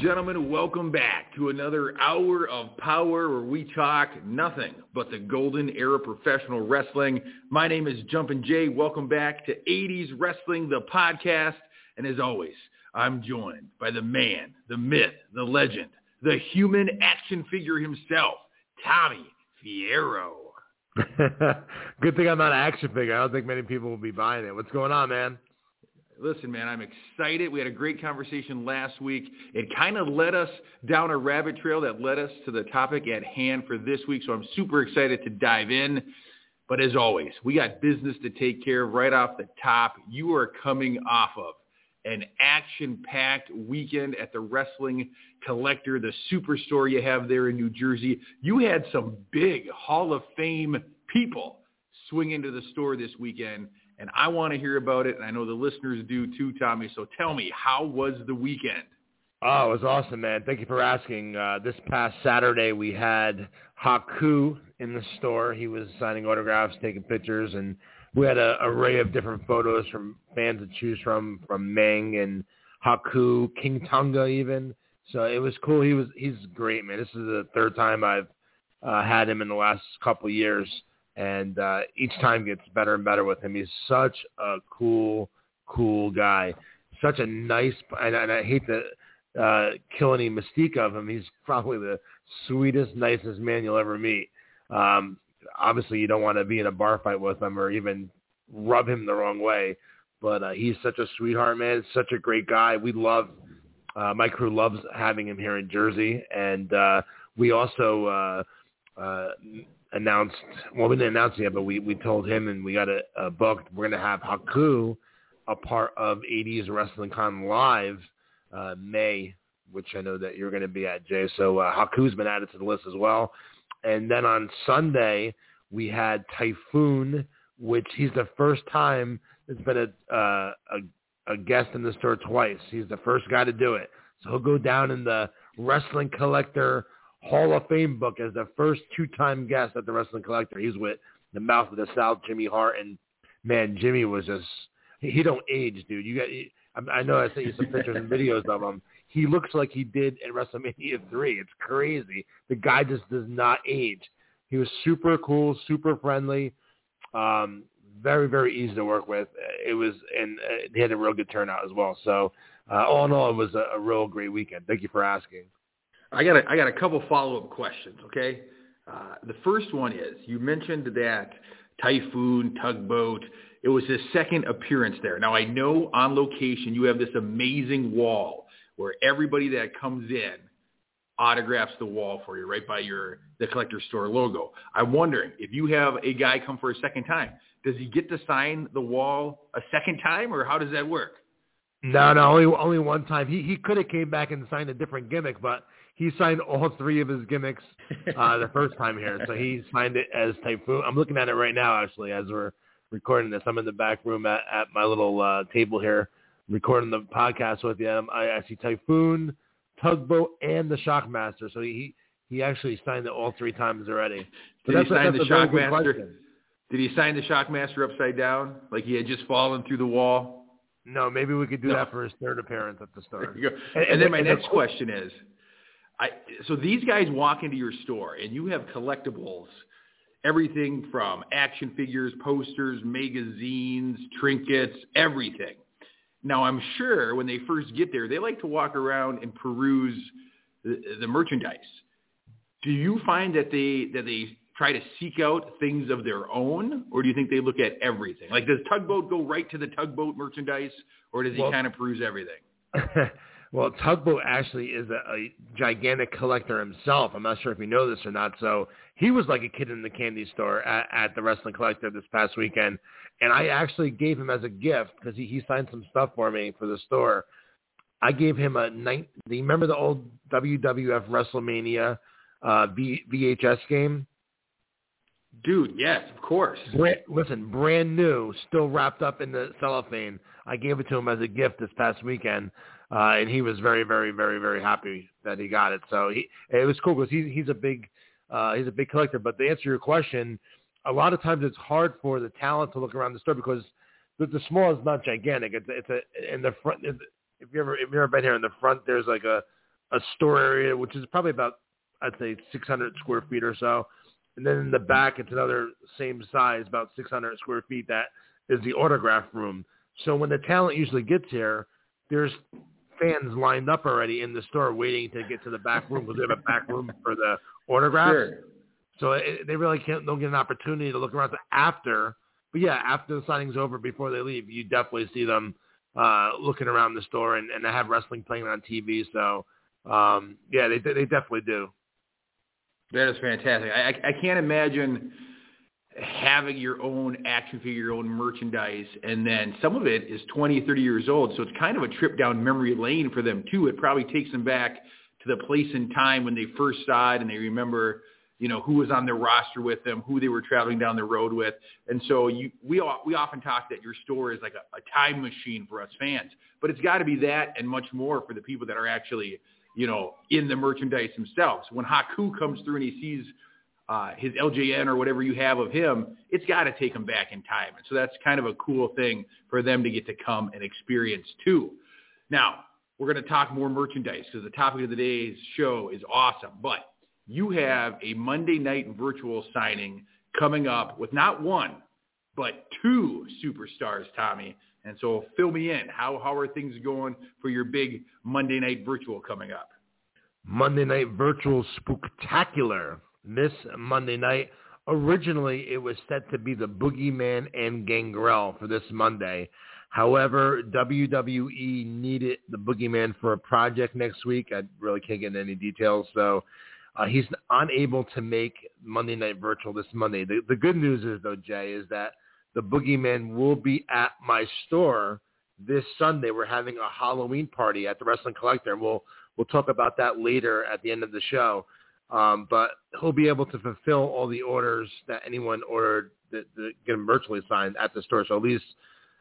gentlemen, welcome back to another hour of power where we talk nothing but the golden era professional wrestling. My name is Jumpin' Jay. Welcome back to 80s Wrestling, the podcast. And as always, I'm joined by the man, the myth, the legend, the human action figure himself, Tommy Fierro. Good thing I'm not an action figure. I don't think many people will be buying it. What's going on, man? Listen, man, I'm excited. We had a great conversation last week. It kind of led us down a rabbit trail that led us to the topic at hand for this week. So I'm super excited to dive in. But as always, we got business to take care of right off the top. You are coming off of an action-packed weekend at the Wrestling Collector, the superstore you have there in New Jersey. You had some big Hall of Fame people swing into the store this weekend and I want to hear about it, and I know the listeners do too, Tommy. So tell me, how was the weekend? Oh, it was awesome, man. Thank you for asking. Uh, this past Saturday, we had Haku in the store. He was signing autographs, taking pictures, and we had an array of different photos from fans to choose from, from Meng and Haku, King Tonga even. So it was cool. He was he's great, man. This is the third time I've uh, had him in the last couple years and uh, each time gets better and better with him. He's such a cool, cool guy. Such a nice, and, and I hate to uh, kill any mystique of him. He's probably the sweetest, nicest man you'll ever meet. Um, obviously, you don't want to be in a bar fight with him or even rub him the wrong way. But uh, he's such a sweetheart, man. Such a great guy. We love, uh, my crew loves having him here in Jersey, and uh, we also uh, uh, announced, well, we didn't announce it yet, but we, we told him and we got it uh, booked. We're going to have Haku a part of 80s Wrestling Con Live uh, May, which I know that you're going to be at, Jay. So uh, Haku's been added to the list as well. And then on Sunday, we had Typhoon, which he's the first time it's been a, uh, a, a guest in the store twice. He's the first guy to do it. So he'll go down in the Wrestling Collector Hall of Fame book as the first two-time guest at the Wrestling Collector. He's with the Mouth of the South, Jimmy Hart, and man, Jimmy was just he don't age, dude. You got I know I sent you some pictures and videos of him. He looks like he did in WrestleMania three. It's crazy. The guy just does not age. He was super cool, super friendly, um, very very easy to work with. It was and uh, he had a real good turnout as well. So uh, all in all, it was a, a real great weekend. Thank you for asking. I got a, I got a couple follow-up questions, okay? Uh, the first one is, you mentioned that Typhoon, Tugboat, it was his second appearance there. Now, I know on location you have this amazing wall where everybody that comes in autographs the wall for you right by your the collector store logo. I'm wondering if you have a guy come for a second time, does he get to sign the wall a second time or how does that work? No, no, only only one time. He he could have came back and signed a different gimmick, but he signed all three of his gimmicks uh, the first time here. So he signed it as Typhoon. I'm looking at it right now, actually, as we're recording this. I'm in the back room at, at my little uh, table here, recording the podcast with you. I, I see Typhoon, Tugboat, and the Shockmaster. So he he actually signed it all three times already. So Did he sign the Shockmaster? Did he sign the Shockmaster upside down, like he had just fallen through the wall? No, maybe we could do no. that for his third appearance at the start. And, and, and, then my next question is, I, so these guys walk into your store and you have collectibles, everything from action figures, posters, magazines, trinkets, everything. Now I'm sure when they first get there, they like to walk around and peruse the, the merchandise. Do you find that they that they try to seek out things of their own, or do you think they look at everything? Like, does Tugboat go right to the Tugboat merchandise, or does he well, kind of peruse everything? Well, Tugboat actually is a, a gigantic collector himself. I'm not sure if you know this or not. So he was like a kid in the candy store at, at the Wrestling Collector this past weekend. And I actually gave him as a gift because he, he signed some stuff for me for the store. I gave him a night. Do you remember the old WWF WrestleMania uh, v, VHS game? Dude, yes, of course. Brand, listen, brand new, still wrapped up in the cellophane. I gave it to him as a gift this past weekend uh, and he was very, very, very, very happy that he got it. So he, it was cool because he's he's a big uh, he's a big collector. But to answer your question, a lot of times it's hard for the talent to look around the store because the, the small is not gigantic. It's it's a in the front. If you ever if you ever been here in the front, there's like a a store area, which is probably about I'd say 600 square feet or so. And then in the back, it's another same size, about 600 square feet. That is the autograph room. So when the talent usually gets here, there's fans lined up already in the store waiting to get to the back room because they have a back room for the autographs. Sure. So it, they really can't don't get an opportunity to look around after. But yeah, after the signing's over, before they leave, you definitely see them uh, looking around the store and, and they have wrestling playing on TV. So um, yeah, they they definitely do. That is fantastic. I, I can't imagine having your own action figure, your own merchandise, and then some of it is 20, 30 years old. So it's kind of a trip down memory lane for them too. It probably takes them back to the place and time when they first saw it and they remember, you know, who was on their roster with them, who they were traveling down the road with. And so you, we, we often talk that your store is like a, a time machine for us fans, but it's got to be that and much more for the people that are actually, you know, in the merchandise themselves. When Haku comes through and he sees uh, his LJN or whatever you have of him, it's got to take him back in time. And so that's kind of a cool thing for them to get to come and experience too. Now, we're going to talk more merchandise because the topic of the day's show is awesome. But you have a Monday night virtual signing coming up with not one, but two superstars, Tommy. And so fill me in. How, how are things going for your big Monday night virtual coming up? Monday night virtual spectacular this Monday night. Originally, it was set to be the Boogeyman and Gangrel for this Monday. However, WWE needed the Boogeyman for a project next week. I really can't get into any details, so uh, he's unable to make Monday Night Virtual this Monday. The, the good news is, though, Jay, is that the Boogeyman will be at my store this Sunday. We're having a Halloween party at the Wrestling Collector, and we'll we'll talk about that later at the end of the show. Um, but he'll be able to fulfill all the orders that anyone ordered that, that get him virtually signed at the store. So at least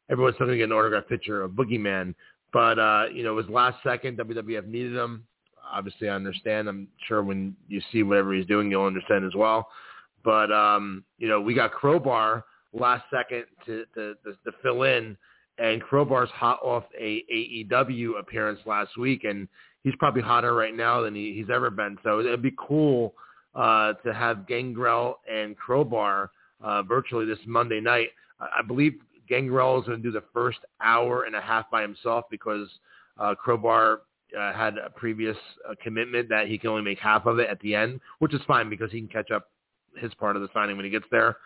everyone's still going to get an autographed picture of Boogeyman. But, uh, you know, it was last second. WWF needed him. Obviously, I understand. I'm sure when you see whatever he's doing, you'll understand as well. But, um, you know, we got Crowbar last second to, to, to, to fill in. And Crowbar's hot off a AEW appearance last week. And he's probably hotter right now than he, he's ever been. So it'd be cool uh, to have Gangrel and Crowbar uh, virtually this Monday night. I, believe Gangrel is going to do the first hour and a half by himself because uh, Crowbar uh, had a previous uh, commitment that he can only make half of it at the end, which is fine because he can catch up his part of the signing when he gets there.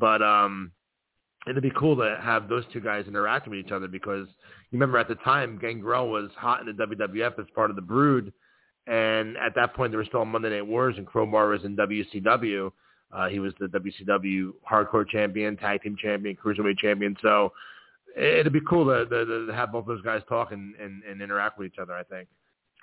But um, it'd be cool to have those two guys interact with each other because you remember at the time Gangrel was hot in the WWF as part of the Brood, and at that point there was still Monday Night Wars and Crowbar was in WCW. Uh, he was the WCW Hardcore Champion, Tag Team Champion, Cruiserweight Champion. So it'd be cool to, to, to have both those guys talk and, and, and interact with each other. I think.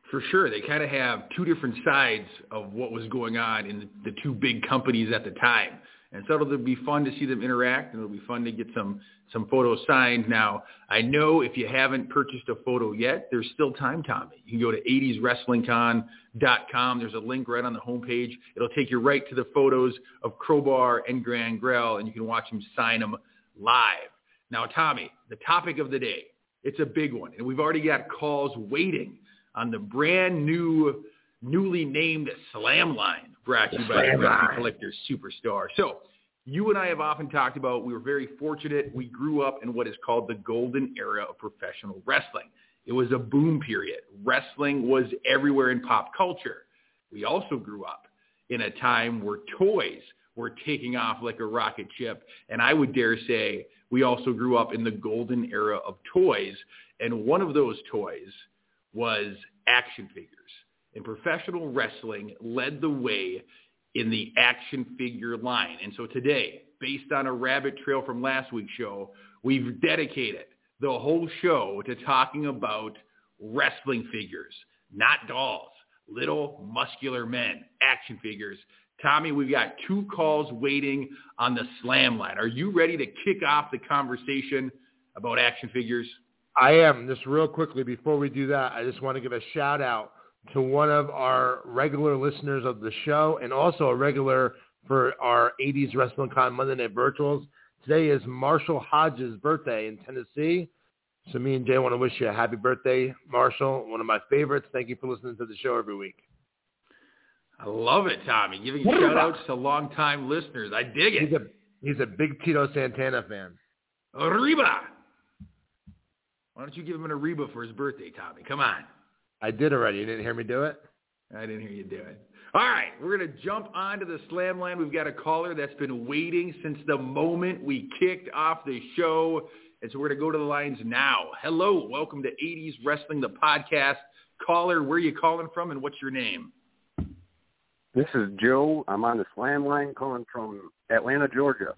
For sure, they kind of have two different sides of what was going on in the two big companies at the time. And so it'll be fun to see them interact, and it'll be fun to get some some photos signed. Now, I know if you haven't purchased a photo yet, there's still time, Tommy. You can go to 80swrestlingcon.com. There's a link right on the homepage. It'll take you right to the photos of Crowbar and Gangrel, and you can watch them sign them live. Now, Tommy, the topic of the day, it's a big one, and we've already got calls waiting on the brand new, newly named Slam Line brought to you by the Collector Superstar. So you and I have often talked about we were very fortunate. We grew up in what is called the golden era of professional wrestling. It was a boom period. Wrestling was everywhere in pop culture. We also grew up in a time where toys were taking off like a rocket ship. And I would dare say we also grew up in the golden era of toys. And one of those toys was action figures and professional wrestling led the way in the action figure line. And so today, based on a rabbit trail from last week's show, we've dedicated the whole show to talking about wrestling figures, not dolls, little muscular men, action figures. Tommy, we've got two calls waiting on the slam line. Are you ready to kick off the conversation about action figures? I am. Just real quickly before we do that, I just want to give a shout out to one of our regular listeners of the show and also a regular for our 80s Wrestling Con Monday Night Virtuals. Today is Marshall Hodges' birthday in Tennessee. So me and Jay want to wish you a happy birthday, Marshall. One of my favorites. Thank you for listening to the show every week. I love it, Tommy. Giving shout outs to longtime listeners. I dig it. He's a he's a big Tito Santana fan. Arriba. Why don't you give him an Arriba for his birthday, Tommy? Come on. I did already. You didn't hear me do it? I didn't hear you do it. All right, we're going to jump onto the slam line. We've got a caller that's been waiting since the moment we kicked off the show. And so we're going to go to the lines now. Hello, welcome to 80s Wrestling, the podcast. Caller, where are you calling from and what's your name? This is Joe. I'm on the slam line calling from Atlanta, Georgia.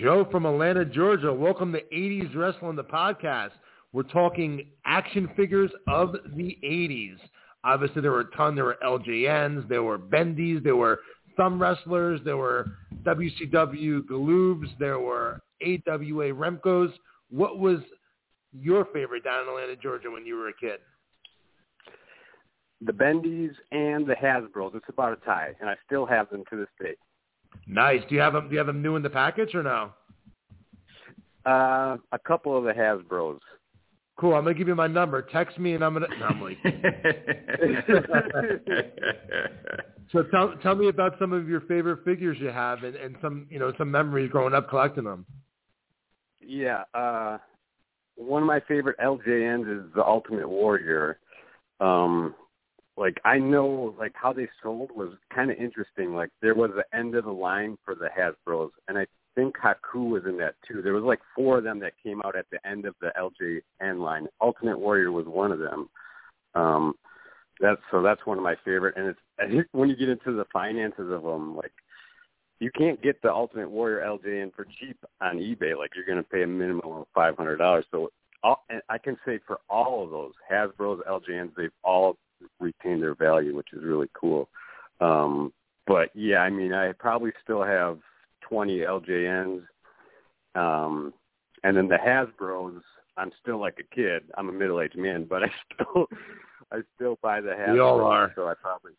Joe from Atlanta, Georgia. Welcome to 80s Wrestling, the podcast. We're talking action figures of the 80s. Obviously, there were a ton. There were LJNs, there were Bendies, there were thumb wrestlers, there were WCW Galoobs, there were AWA Remcos. What was your favorite down in Atlanta, Georgia, when you were a kid? The Bendies and the Hasbros. It's about a tie, and I still have them to this day. Nice. Do you have them? Do you have them new in the package or no? Uh, a couple of the Hasbros. Cool. I'm gonna give you my number. Text me, and I'm gonna. No, I'm like. so tell tell me about some of your favorite figures you have, and, and some you know some memories growing up collecting them. Yeah. Uh, one of my favorite LJNs is the Ultimate Warrior. Um, like I know like how they sold was kind of interesting. Like there was the end of the line for the Hasbro's, and I think Haku was in that too. There was like four of them that came out at the end of the LJN line. Ultimate Warrior was one of them. Um, that's so that's one of my favorite. And it's when you get into the finances of them, like you can't get the Ultimate Warrior LJN for cheap on eBay. Like you're going to pay a minimum of five hundred dollars. So all, and I can say for all of those Hasbro's LJNs, they've all retained their value, which is really cool. Um, but yeah, I mean, I probably still have 20 LJNs. Um, and then the Hasbro's, I'm still like a kid. I'm a middle-aged man, but I still, I still buy the Hasbro. We all are. So I probably,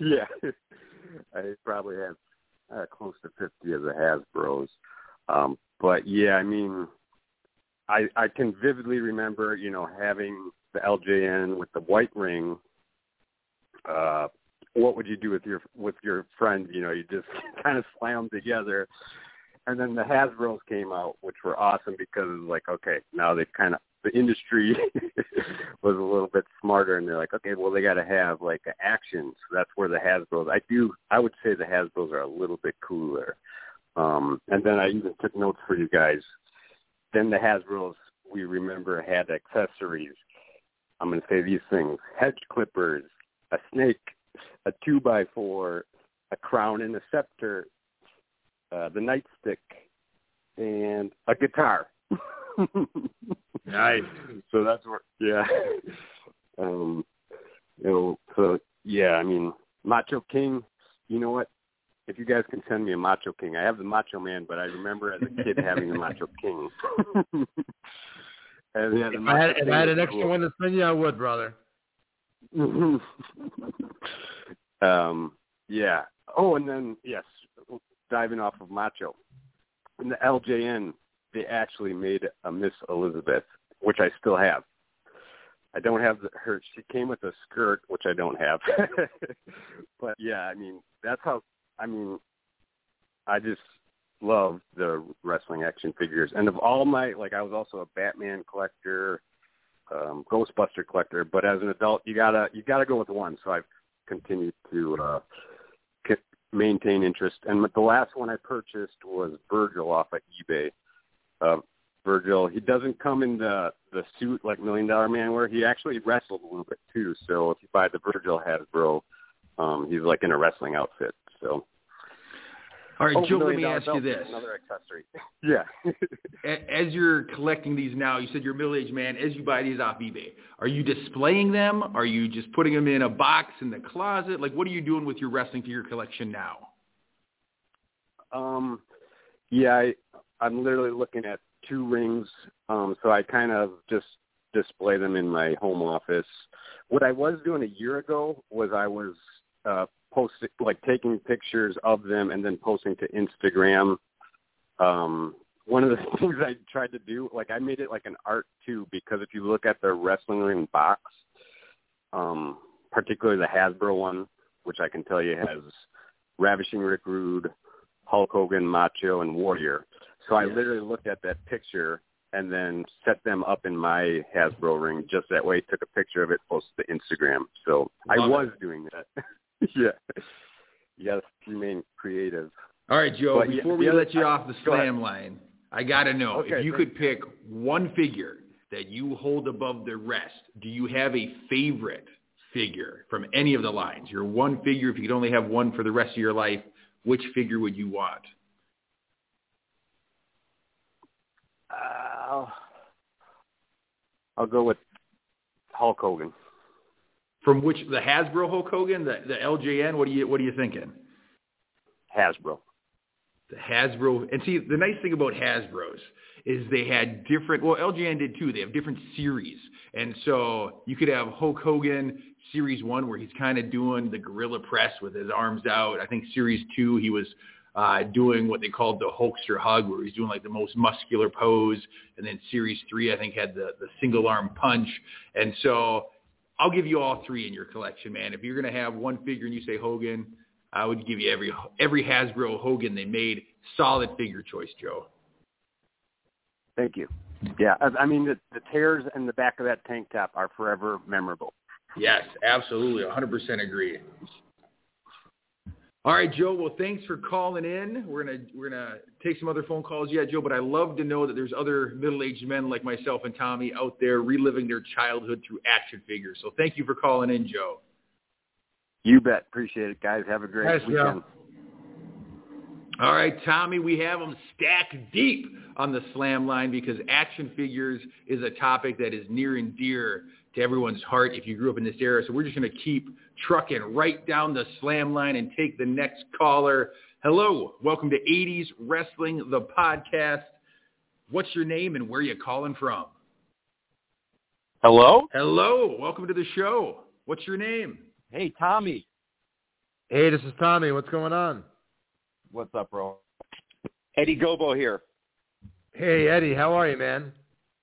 yeah, I probably have uh, close to 50 of the Hasbro's. Um, but yeah, I mean, I I can vividly remember, you know, having the LJN with the white ring. Uh, what would you do with your with your friends? You know, you just kind of slam together. And then the Hasbro's came out, which were awesome because like, okay, now they kind of the industry was a little bit smarter, and they're like, okay, well they got to have like action. So that's where the Hasbro's. I do. I would say the Hasbro's are a little bit cooler. Um, and then I even took notes for you guys. Then the Hasbro's we remember had accessories. I'm going to say these things: hedge clippers, a snake, a two by four, a crown and a scepter, uh, the nightstick, and a guitar. nice. So that's where, yeah. um, you know, so yeah, I mean, Macho King. You know what? If you guys can send me a Macho King, I have the Macho Man, but I remember as a kid having the Macho King. and, yeah, the if, I had, if I had an extra cool. one to send you, I would, brother. um, yeah. Oh, and then yes, diving off of Macho, in the LJN, they actually made a Miss Elizabeth, which I still have. I don't have the, her. She came with a skirt, which I don't have. but yeah, I mean that's how. I mean, I just love the wrestling action figures, and of all my like, I was also a Batman collector, um, Ghostbuster collector. But as an adult, you gotta you gotta go with one. So I've continued to uh, maintain interest. And the last one I purchased was Virgil off of eBay. Uh, Virgil, he doesn't come in the the suit like Million Dollar Man where he actually wrestled a little bit too. So if you buy the Virgil Hasbro, um, he's like in a wrestling outfit. So all right, oh, Joe, let me ask you this. Another accessory. yeah. as you're collecting these now, you said you're a middle-aged man. As you buy these off eBay, are you displaying them? Are you just putting them in a box in the closet? Like, what are you doing with your wrestling figure collection now? Um, yeah, I, I'm literally looking at two rings. Um, so I kind of just display them in my home office. What I was doing a year ago was I was uh, posting, like taking pictures of them and then posting to Instagram. Um, one of the things I tried to do, like I made it like an art too, because if you look at the wrestling ring box, um, particularly the Hasbro one, which I can tell you has Ravishing Rick Rude, Hulk Hogan, Macho, and Warrior. So I literally looked at that picture and then set them up in my Hasbro ring just that way. Took a picture of it, posted to Instagram. So Love I was it. doing that. yeah. Yes, remain creative. All right, Joe. But, before the we let you off the slam line, I got to know Okay, if you could pick one figure that you hold above the rest. Do you have a favorite figure from any of the lines? Your one figure. If you could only have one for the rest of your life, which figure would you want? Uh, I'll go with Hulk Hogan. From which the Hasbro Hulk Hogan, the the LJN? What do you what are you thinking? Hasbro. the Hasbro. And see, the nice thing about Hasbro's is they had different, well, LJN did too. They have different series. And so you could have Hulk Hogan Series 1 where he's kind of doing the gorilla press with his arms out. I think Series 2 he was uh, doing what they called the Hulkster hug where he's doing like the most muscular pose. And then Series 3 I think had the, the single arm punch. And so I'll give you all three in your collection, man. If you're going to have one figure and you say Hogan, I would give you every every Hasbro Hogan they made. Solid figure choice, Joe. Thank you. Yeah, I, I mean the, the tears in the back of that tank top are forever memorable. Yes, absolutely, 100% agree. All right, Joe. Well, thanks for calling in. We're gonna we're gonna take some other phone calls yet, Joe. But I love to know that there's other middle-aged men like myself and Tommy out there reliving their childhood through action figures. So thank you for calling in, Joe. You bet. Appreciate it, guys. Have a great Joe. weekend. All right, Tommy, we have them stacked deep on the slam line because action figures is a topic that is near and dear to everyone's heart if you grew up in this era. So we're just going to keep trucking right down the slam line and take the next caller. Hello, welcome to 80s Wrestling, the podcast. What's your name and where are you calling from? Hello? Hello, welcome to the show. What's your name? Hey, Tommy. Hey, this is Tommy. What's going on? What's up, bro? Eddie Gobo here. Hey, Eddie. How are you, man?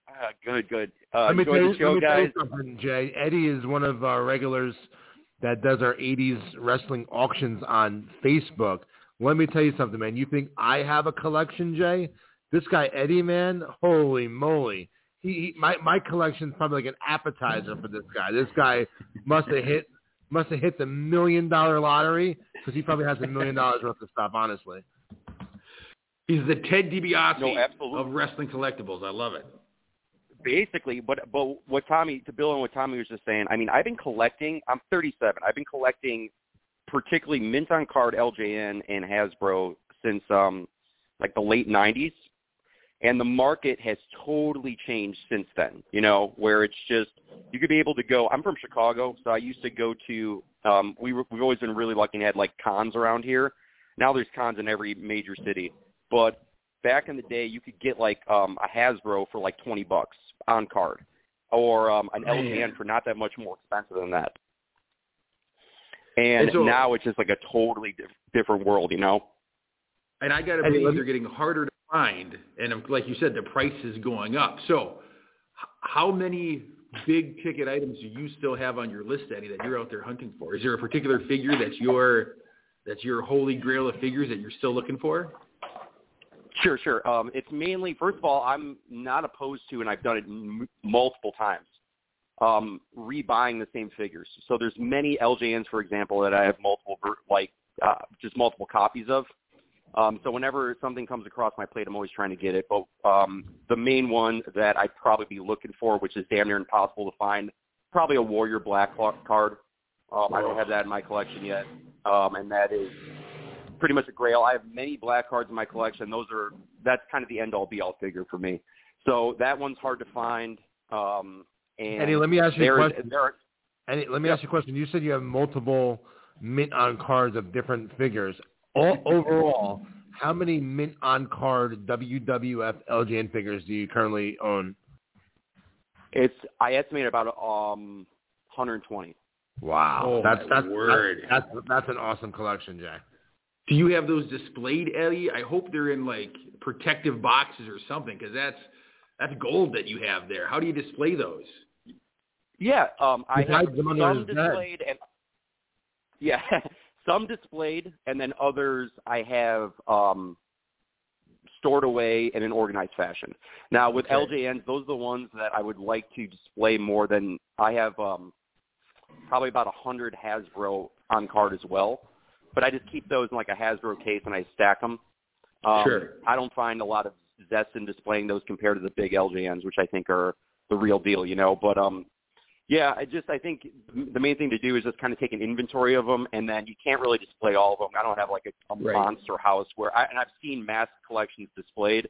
Uh, good, good. Uh, let me, enjoy tell the you, show, let me tell guys. you something, Jay. Eddie is one of our regulars that does our 80s wrestling auctions on Facebook. Let me tell you something, man. You think I have a collection, Jay? This guy Eddie, man, holy moly! He, he my my collection's probably like an appetizer for this guy. This guy must have hit must have hit the million dollar lottery because he probably has a million dollars worth of stuff. Honestly, He's the Ted DiBiase No, of wrestling collectibles. I love it. Basically, but but what Tommy to build on what Tommy was just saying. I mean, I've been collecting. I'm 37. I've been collecting, particularly mint on card LJN and Hasbro since um like the late 90s. And the market has totally changed since then, you know, where it's just you could be able to go. I'm from Chicago, so I used to go to. Um, we were, we've always been really lucky and had like cons around here. Now there's cons in every major city, but back in the day, you could get like um, a Hasbro for like 20 bucks on card, or um, an Man. LJN for not that much more expensive than that. And And so- now it's just like a totally diff- different world, you know. And I got to believe let me- they're getting harder to find, and um, like you said, the price is going up. So, h- how many big ticket items do you still have on your list, Eddie, that you're out there hunting for? Is there a particular figure that's your that's your holy grail of figures that you're still looking for? Sure, sure. Um, it's mainly, first of all, I'm not opposed to, and I've done it m- multiple times, um, rebuying the same figures. So there's many LJNs, for example, that I have multiple, like, uh, just multiple copies of. Um, so whenever something comes across my plate, I'm always trying to get it. But um, the main one that I'd probably be looking for, which is damn near impossible to find, probably a Warrior Black card. Um, I don't have that in my collection yet, um, and that is pretty much a grail. I have many black cards in my collection. Those are that's kind of the end all be all figure for me. So that one's hard to find. Um, and Eddie, let me ask you a question. there are, Eddie, let me Yep. ask you a question. You said you have multiple mint on cards of different figures. All, overall, how many mint on card WWF LJN figures do you currently own? it's I estimate about um 120. Wow, Oh, that's that's, word. that's that's that's an awesome collection, Jay. Do you have those displayed, Eddie? I hope they're in like protective boxes or something because that's that's gold that you have there. How do you display those? Yeah, um, I have some displayed and yeah, some displayed, and then others I have um, stored away in an organized fashion. Now with okay. LJNs, those are the ones that I would like to display more than I have. Um, probably about a hundred Hasbro on card as well, but I just keep those in like a Hasbro case and I stack them. Um, sure. I don't find a lot of zest in displaying those compared to the big LJNs, which I think are the real deal, you know. But um, yeah, I just I think the main thing to do is just kind of take an inventory of them, and then you can't really display all of them. I don't have like a, a right. monster house where I and I've seen mass collections displayed,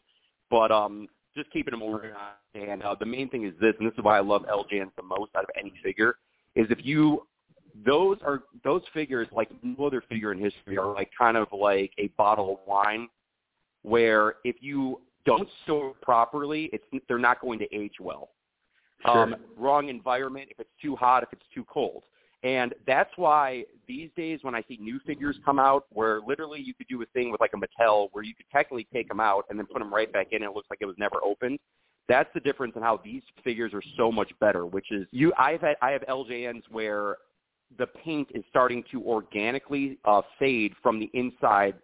but um, just keeping them organized. And uh, the main thing is this, and this is why I love LJNs the most out of any figure, is if you those are those figures like no other figure in history are like kind of like a bottle of wine, where if you don't store it properly, it's they're not going to age well. Sure. Um, wrong environment, if it's too hot, if it's too cold. And that's why these days when I see new figures come out where literally you could do a thing with like a Mattel where you could technically take them out and then put them right back in and it looks like it was never opened. That's the difference in how these figures are so much better, which is you I've had I have LJNs where the paint is starting to organically uh, fade from the inside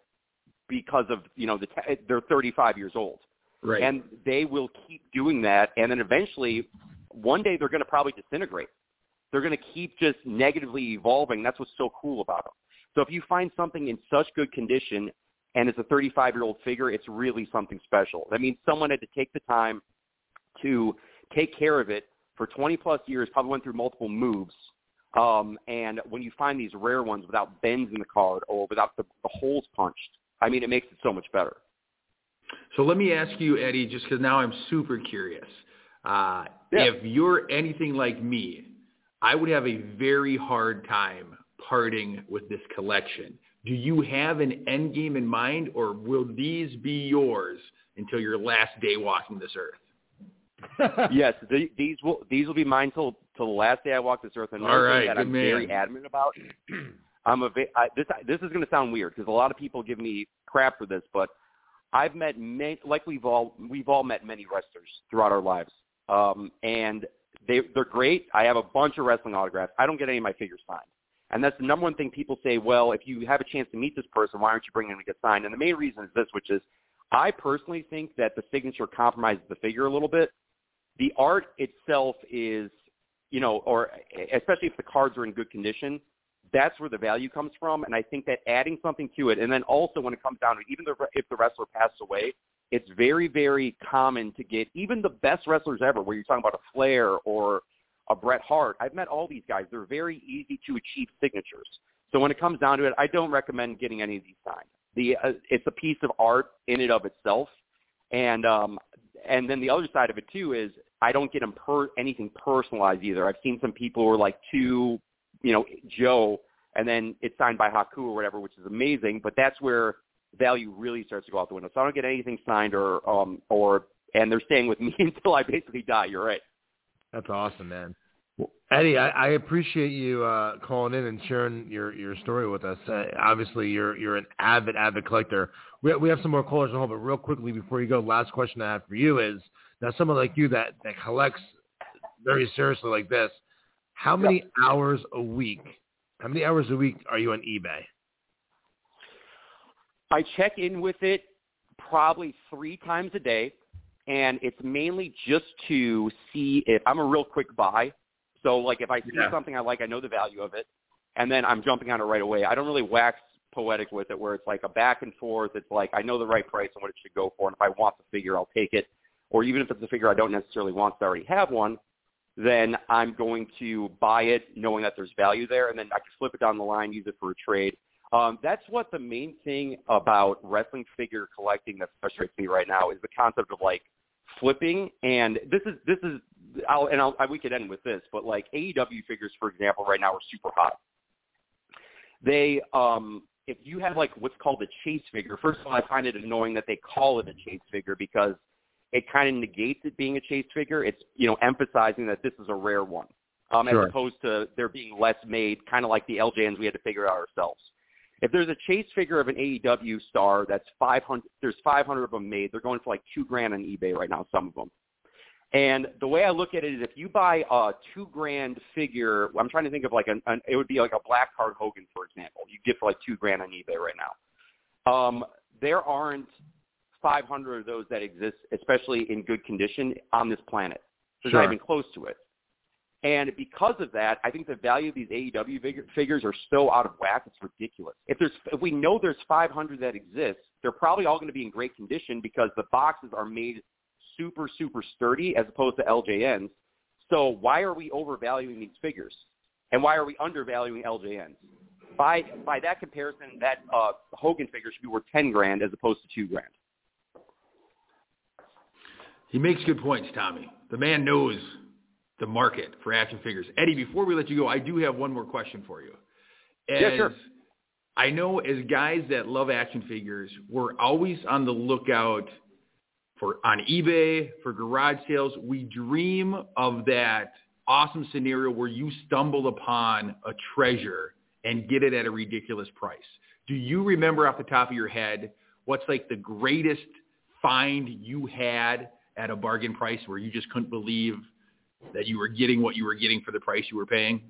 because of, you know, the they're 35 years old. Right. And they will keep doing that and then eventually one day they're going to probably disintegrate. They're going to keep just negatively evolving. That's what's so cool about them. So if you find something in such good condition and it's a 35-year-old figure, it's really something special. That means someone had to take the time to take care of it for 20 plus years, probably went through multiple moves. Um, and when you find these rare ones without bends in the card or without the, the holes punched, I mean, it makes it so much better. So let me ask you, Eddie, just because now I'm super curious. Uh, yeah. If you're anything like me, I would have a very hard time parting with this collection. Do you have an end game in mind, or will these be yours until your last day walking this earth? yes, the, these will these will be mine till till the last day I walk this earth. And All right, that I'm man. very adamant about. I'm a I, this this is going to sound weird because a lot of people give me crap for this, but I've met many, like we've all we've all met many wrestlers throughout our lives, um, and they they're great. I have a bunch of wrestling autographs. I don't get any of my figures signed, and that's the number one thing people say. Well, if you have a chance to meet this person, why aren't you bringing them to get signed? And the main reason is this, which is I personally think that the signature compromises the figure a little bit. The art itself is, you know, or especially if the cards are in good condition, that's where the value comes from. And I think that adding something to it, and then also when it comes down to even the, if the wrestler passed away, it's very, very common to get even the best wrestlers ever, where you're talking about a Flair or a Bret Hart. I've met all these guys. They're very easy to achieve signatures. So when it comes down to it, I don't recommend getting any of these signed. The uh, it's a piece of art in and of itself, and um, and then the other side of it too is I don't get per anything personalized either. I've seen some people who are like too you know, Joe, and then it's signed by Haku or whatever, which is amazing. But that's where value really starts to go out the window. So I don't get anything signed or um or and they're staying with me until I basically die. You're right. That's awesome, man. Well, Eddie, I, I appreciate you uh, calling in and sharing your, your story with us. Uh, obviously, you're you're an avid avid collector. We we have some more callers on hold, but real quickly before you go, last question I have for you is: now someone like you that that collects very seriously like this, how many yep. hours a week? How many hours a week are you on eBay? I check in with it probably three times a day, and it's mainly just to see if I'm a real quick buy. So, like, if I see yeah. something I like, I know the value of it, and then I'm jumping on it right away. I don't really wax poetic with it, where it's like a back and forth. It's like I know the right price and what it should go for, and if I want the figure, I'll take it. Or even if it's a figure I don't necessarily want, I already have one, then I'm going to buy it knowing that there's value there, and then I can flip it down the line, use it for a trade. Um, that's what the main thing about wrestling figure collecting that frustrates me right now is the concept of like flipping. And this is this is I'll, and I'll, we could end with this, but like AEW figures, for example, right now are super hot. They um, if you have like what's called a chase figure, first of all, I find it annoying that they call it a chase figure because it kind of negates it being a chase figure. It's you know emphasizing that this is a rare one, um, sure. as opposed to there being less made, kind of like the LJNs we had to figure out ourselves. If there's a chase figure of an AEW star that's 500, there's 500 of them made. They're going for like two grand on eBay right now, some of them. And the way I look at it is if you buy a two grand figure, I'm trying to think of like an, an it would be like a black card Hogan, for example. You get for like two grand on eBay right now. Um, there aren't 500 of those that exist, especially in good condition on this planet. There's Sure. not even close to it. And because of that, I think the value of these AEW figures are so out of whack. It's ridiculous. If there's, if we know there's 500 that exist, they're probably all going to be in great condition because the boxes are made super, super sturdy as opposed to LJNs. So why are we overvaluing these figures? And why are we undervaluing LJNs? By by that comparison, that uh, Hogan figure should be worth 10 grand as opposed to two grand. He makes good points, Tommy. The man knows the market for action figures. Eddie, before we let you go, I do have one more question for you. As, Yeah, sure. I know as guys that love action figures, we're always on the lookout for on eBay, for garage sales. We dream of that awesome scenario where you stumble upon a treasure and get it at a ridiculous price. Do you remember off the top of your head what's like the greatest find you had at a bargain price where you just couldn't believe that you were getting what you were getting for the price you were paying?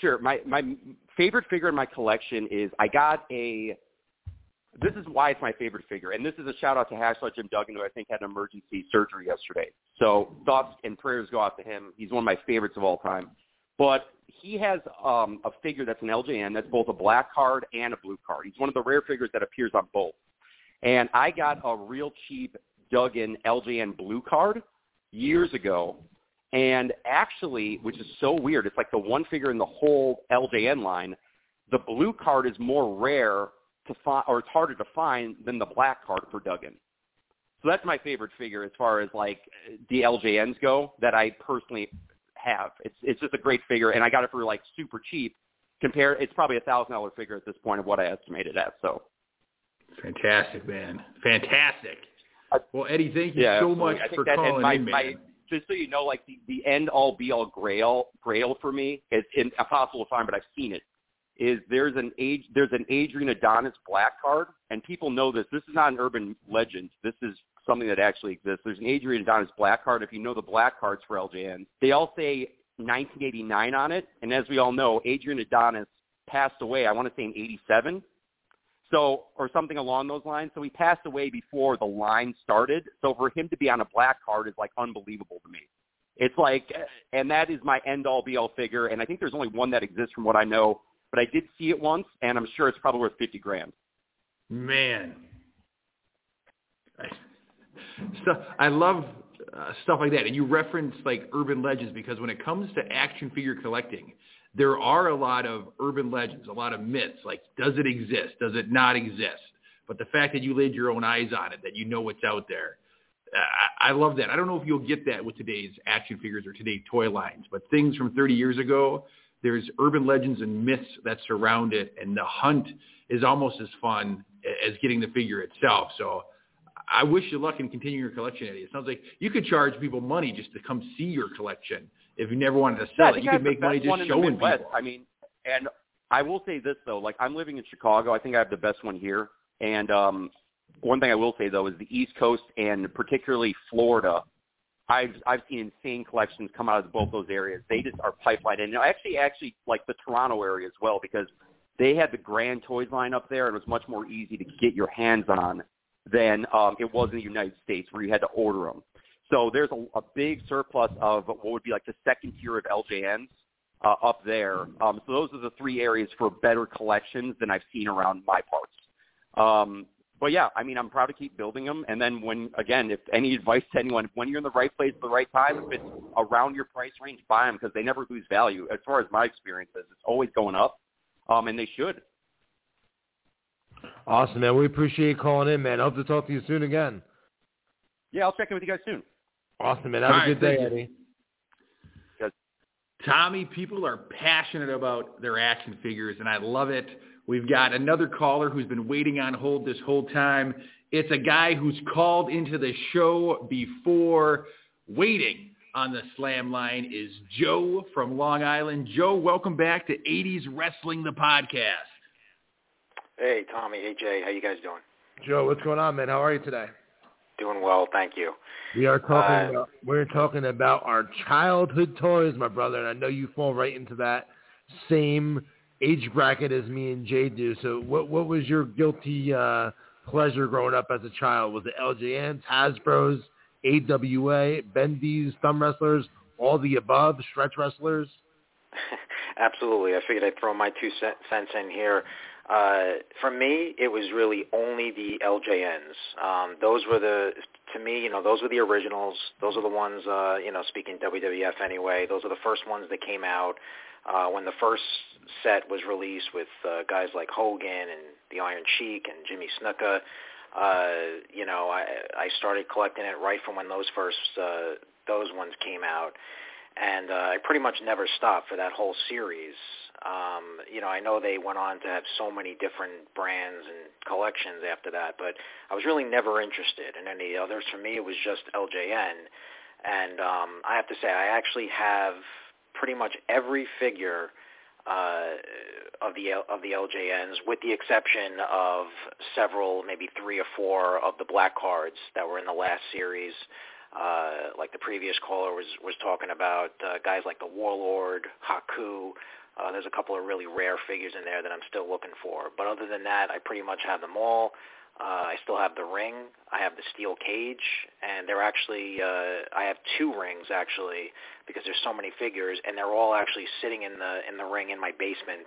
Sure. My my favorite figure in my collection is I got a. This is why it's my favorite figure, and this is a shout out to Hacksaw Jim Duggan, who I think had an emergency surgery yesterday. So thoughts and prayers go out to him. He's one of my favorites of all time. But he has um, a figure that's an LJN that's both a black card and a blue card. He's one of the rare figures that appears on both. And I got a real cheap Duggan LJN blue card years ago and actually, which is so weird, it's like the one figure in the whole LJN line. The blue card is more rare to find, or it's harder to find than the black card for Duggan. So that's my favorite figure as far as like the LJNs go that I personally have. It's it's just a great figure, and I got it for like super cheap. Compare, it's probably a thousand dollar figure at this point of what I estimated at. So Fantastic, man. Fantastic. Well, Eddie, thank you yeah, so absolutely. much I think for that, calling my, in, man. my, just so you know, like the, the end all be all grail grail for me, it's impossible to find, but I've seen it. Is there's an age there's an Adrian Adonis black card, and people know this. This is not an urban legend. This is something that actually exists. There's an Adrian Adonis black card. If you know the black cards for LJN, they all say 1989 on it, and as we all know, Adrian Adonis passed away. I want to say in 87. So, or something along those lines. So he passed away before the line started. So for him to be on a black card is like unbelievable to me. It's like, and that is my end all be all figure. And I think there's only one that exists from what I know, but I did see it once and I'm sure it's probably worth 50 grand. Man. I, I love uh, stuff like that. And you reference like urban legends because when it comes to action figure collecting, there are a lot of urban legends, a lot of myths. Like, does it exist? Does it not exist? But the fact that you laid your own eyes on it, that you know what's out there, I, I love that. I don't know if you'll get that with today's action figures or today's toy lines, but things from 30 years ago, there's urban legends and myths that surround it, and the hunt is almost as fun as getting the figure itself. So I wish you luck in continuing your collection, Eddie. It sounds like you could charge people money just to come see your collection if you never wanted to Yeah, sell it. think You could make money just one in the showing people. I mean, and I will say this though, like I'm living in Chicago. I think I have the best one here. And um, one thing I will say though is the East Coast and particularly Florida. I've I've seen insane collections come out of both those areas. They just are pipeline, and actually, actually like the Toronto area as well because they had the Grand Toys line up there, and it was much more easy to get your hands on than um, it was in the United States where you had to order them. So there's a, a big surplus of what would be like the second tier of LJNs uh, up there. Um, so those are the three areas for better collections than I've seen around my parts. Um, but yeah, I mean, I'm proud to keep building them. And then when, again, if any advice to anyone, when you're in the right place at the right time, if it's around your price range, buy them because they never lose value. As far as my experience is, it's always going up, um, and they should. Awesome, man. We appreciate you calling in, man. Hope to talk to you soon again. Yeah, I'll check in with you guys soon. Awesome, man. Have All a right, good day, thank you. Eddie. Tommy, people are passionate about their action figures, and I love it. We've got another caller who's been waiting on hold this whole time. It's a guy who's called into the show before. Waiting on the slam line is Joe from Long Island. Joe, welcome back to 80s Wrestling, the podcast. Hey, Tommy. Hey, Jay. How you guys doing? Joe, what's going on, man? How are you today? Doing well, thank you. We are talking. Uh, about, we're talking about our childhood toys, my brother, and I know you fall right into that same age bracket as me and Jay do. So, what what was your guilty uh, pleasure growing up as a child? Was it LJNs, Hasbro's, AWA, Bendy's, Thumb Wrestlers, all the above, Stretch Wrestlers? Absolutely. I figured I'd throw my two cents in here. Uh, for me, it was really only the LJNs. Um, those were the, to me, you know, those were the originals. Those are the ones, uh, you know, speaking WWF anyway. Those are the first ones that came out uh, when the first set was released with uh, guys like Hogan and the Iron Sheik and Jimmy Snuka. Uh, you know, I, I started collecting it right from when those first uh, those ones came out, and uh, I pretty much never stopped for that whole series. Um, you know, I know they went on to have so many different brands and collections after that, but I was really never interested in any others. For me, it was just LJN, and um, I have to say, I actually have pretty much every figure uh, of the of the LJNs, with the exception of several, maybe three or four of the black cards that were in the last series. Uh, like the previous caller was was talking about, uh, guys like the Warlord, Haku. Uh, there's a couple of really rare figures in there that I'm still looking for. But other than that, I pretty much have them all. Uh, I still have the ring. I have the steel cage, and they're actually uh, I have two rings actually because there's so many figures, and they're all actually sitting in the in the ring in my basement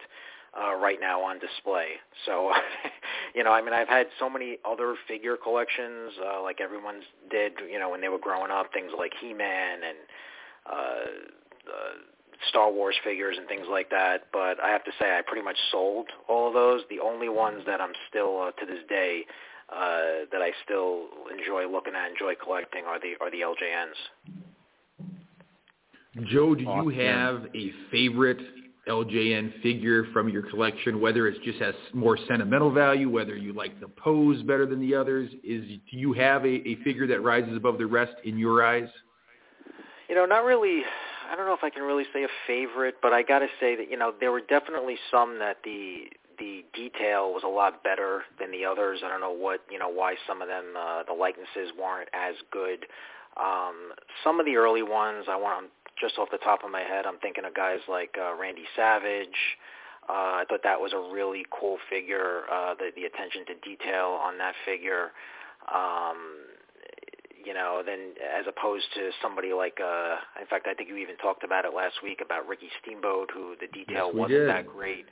uh, right now on display. So, you know, I mean, I've had so many other figure collections, uh, like everyone's did, you know, when they were growing up, things like He-Man and uh, uh, Star Wars figures and things like that. But I have to say, I pretty much sold all of those. The only ones that I'm still uh, to this day uh, that I still enjoy looking at, enjoy collecting, are the are the LJNs. Joe, do you have a favorite LJN figure from your collection, whether it just has more sentimental value, whether you like the pose better than the others? Is do you have a, a figure that rises above the rest in your eyes? You know, not really. I don't know if I can really say a favorite, but I got to say that you know there were definitely some that the the detail was a lot better than the others. I don't know what you know why some of them uh, the likenesses weren't as good. Um, some of the early ones I want just off the top of my head, I'm thinking of guys like uh, Randy Savage. Uh, I thought that was a really cool figure. Uh, the the attention to detail on that figure. Um, you know, then as opposed to somebody like, uh, in fact, I think you even talked about it last week about Ricky Steamboat, who the detail yes, wasn't did. that great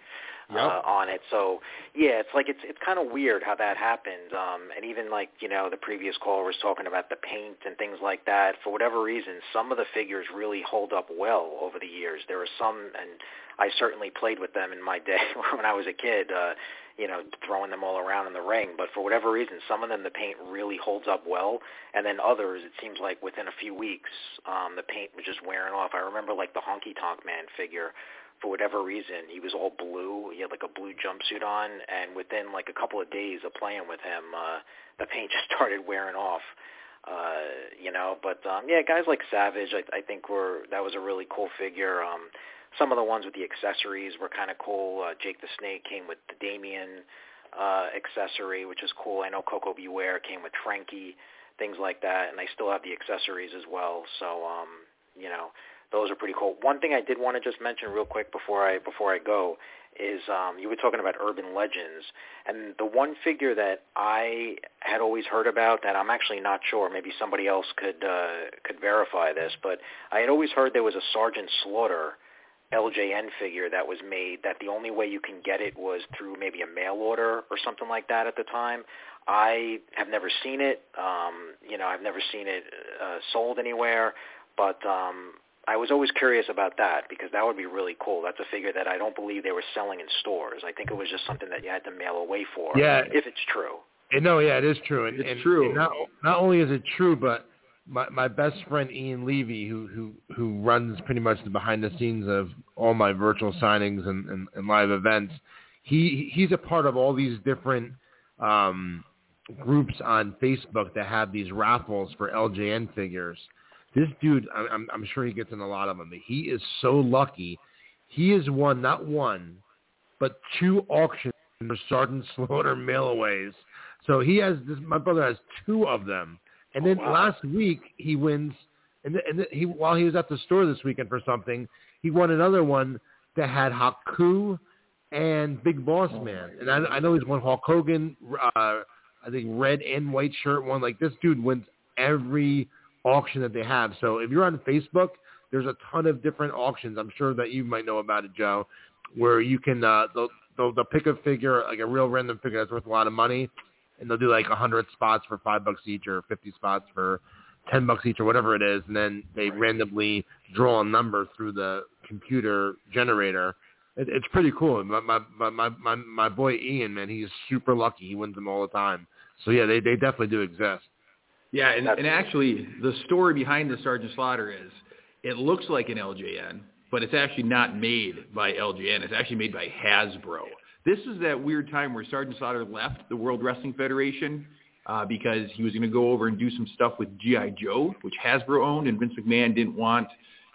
yep. uh, on it. So yeah, it's like it's it's kind of weird how that happened. Um, and even like you know the previous caller was talking about the paint and things like that. For whatever reason, some of the figures really hold up well over the years. There are some, and I certainly played with them in my day when I was a kid. Uh, you know, throwing them all around in the ring. But for whatever reason, some of them the paint really holds up well, and then others it seems like within a few weeks um, the paint was just wearing off. I remember like the Honky Tonk Man figure. For whatever reason, he was all blue. He had like a blue jumpsuit on, and within like a couple of days of playing with him, uh, the paint just started wearing off. Uh, you know, but um, yeah, guys like Savage, I, I think were that was a really cool figure. Um, some of the ones with the accessories were kind of cool. Uh, Jake the Snake came with the Damien uh, accessory, which is cool. I know Koko B. Ware came with Frankie, things like that, and I still have the accessories as well. So, um, you know, those are pretty cool. One thing I did want to just mention real quick before I before I go is um, you were talking about urban legends, and the one figure that I had always heard about that I'm actually not sure. Maybe somebody else could uh, could verify this, but I had always heard there was a Sergeant Slaughter LJN figure that was made that the only way you can get it was through maybe a mail order or something like that at the time. I have never seen it. Um, you know, I've never seen it uh, sold anywhere, but um, I was always curious about that because that would be really cool. That's a figure that I don't believe they were selling in stores. I think it was just something that you had to mail away for. Yeah. if it's true. And no, yeah, it is true. And, It's and, true. and not not only is it true, but my my best friend Ian Levy, who who who runs pretty much the behind the scenes of all my virtual signings and, and, and live events, he he's a part of all these different um, groups on Facebook that have these raffles for LJN figures. This dude, I'm I'm sure he gets in a lot of them. But he is so lucky. He has won not one, but two auctions for Sergeant Slaughter mailaways. So he has this. My brother has two of them, and then Oh, wow. last week he wins. And, th- and th- he while he was at the store this weekend for something, he won another one that had Haku and Big Boss Man. And I, I know he's won Hulk Hogan. Uh, I think red and white shirt one. Like this dude wins every auction that they have. So if you're on Facebook, there's a ton of different auctions. I'm sure that you might know about it, Joe, where you can uh, they'll, they'll they'll pick a figure like a real random figure that's worth a lot of money, and they'll do like a hundred spots for five bucks each or fifty spots for ten bucks each or whatever it is, and then they randomly draw a number through the computer generator. It, it's pretty cool. My, my my my my my boy Ian, man, he's super lucky. He wins them all the time. So yeah, they they definitely do exist. Yeah, and, That's- and actually, the story behind the Sergeant Slaughter is it looks like an LJN, but it's actually not made by LJN. It's actually made by Hasbro. This is that weird time where Sergeant Slaughter left the World Wrestling Federation uh, because he was going to go over and do some stuff with G.I. Joe, which Hasbro owned, and Vince McMahon didn't want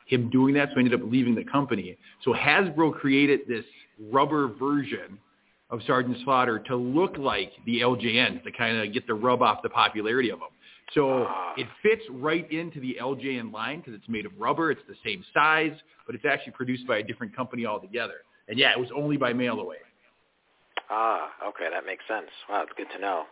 him doing that, so he ended up leaving the company. So Hasbro created this rubber version of Sergeant Slaughter to look like the LJNs to kind of get the rub off the popularity of them. So Ah. it fits right into the LJN line because it's made of rubber. It's the same size, but it's actually produced by a different company altogether. And yeah, it was only by mail away. Ah, okay, that makes sense. Wow, it's good to know.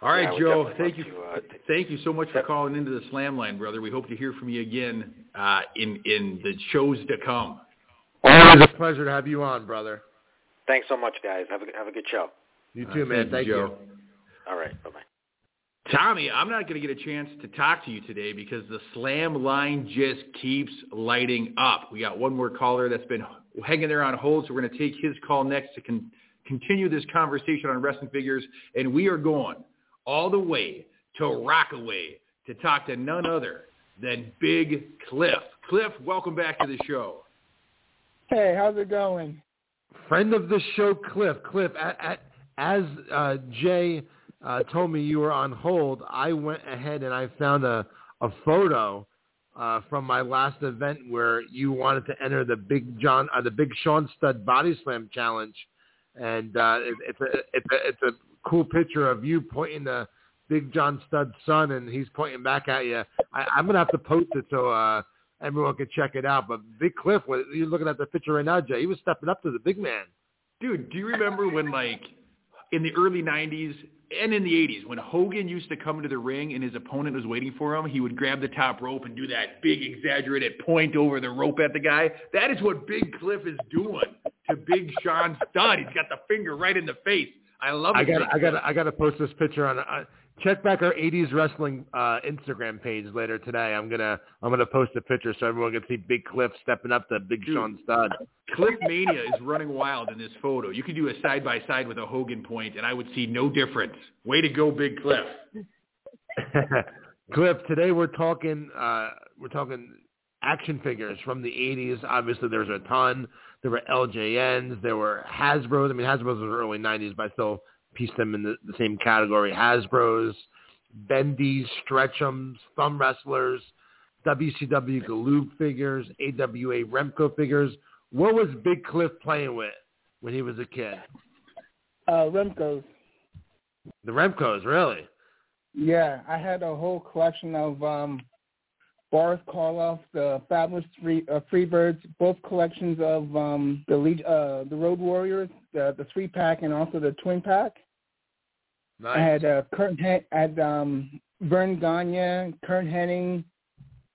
All right, Yeah, Joe. Thank you. to, uh, Thank you so much for calling into the Slam Line, brother. We hope to hear from you again uh, in in the shows to come. Always a pleasure to have you on, brother. Thanks so much, guys. Have a have a good show. You Uh, too, man. Thank you. Joe. All right, bye bye. Tommy, I'm not going to get a chance to talk to you today because the slam line just keeps lighting up. We got one more caller that's been hanging there on hold, so we're going to take his call next to con- continue this conversation on wrestling figures, and we are going all the way to Rockaway to talk to none other than Big Cliff. Cliff, welcome back to the show. Hey, how's it going? Friend of the show, Cliff. Cliff, at, at, as uh, Jay uh, told me you were on hold, I went ahead and I found a, a photo uh, from my last event where you wanted to enter the Big John, uh, the Big Sean Studd Body Slam Challenge, and uh, it, it's a it's a it's a cool picture of you pointing to Big John Studd's son, and he's pointing back at you. I, I'm gonna have to post it so uh, everyone can check it out. But Big Cliff, you're looking at the picture right now, Jay. He was stepping up to the big man. Dude, do you remember when like in the early 90s and in the 80s when Hogan used to come into the ring and his opponent was waiting for him, he would grab the top rope and do that big exaggerated point over the rope at the guy. That is what Big Cliff is doing to Big Sean Studd. He's got the finger right in the face. I love it. I got I got. I got to post this picture on. Uh, check back our '80s wrestling uh, Instagram page later today. I'm gonna I'm gonna post a picture so everyone can see Big Cliff stepping up to Big Dude. Sean Studd. Cliff Mania is running wild in this photo. You could do a side by side with a Hogan point, and I would see no difference. Way to go, Big Cliff. Cliff, today we're talking uh, we're talking action figures from the '80s. Obviously, there's a ton. There were LJNs. There were Hasbro's. I mean, Hasbro's was early '90s, but I still piece them in the, the same category. Hasbro's, Bendy's, Stretchums, Thumb Wrestlers, WCW Galoob figures, AWA Remco figures. What was Big Cliff playing with when he was a kid? Uh, Remco's. The Remcos, really? Yeah, I had a whole collection of um, Boris Karloff, the Fabulous Free, uh, Freebirds, both collections of um, the uh, the Road Warriors, the the three pack and also the twin pack. Nice. I had uh, Kurt I had um, Verne Gagne, Curt Hennig,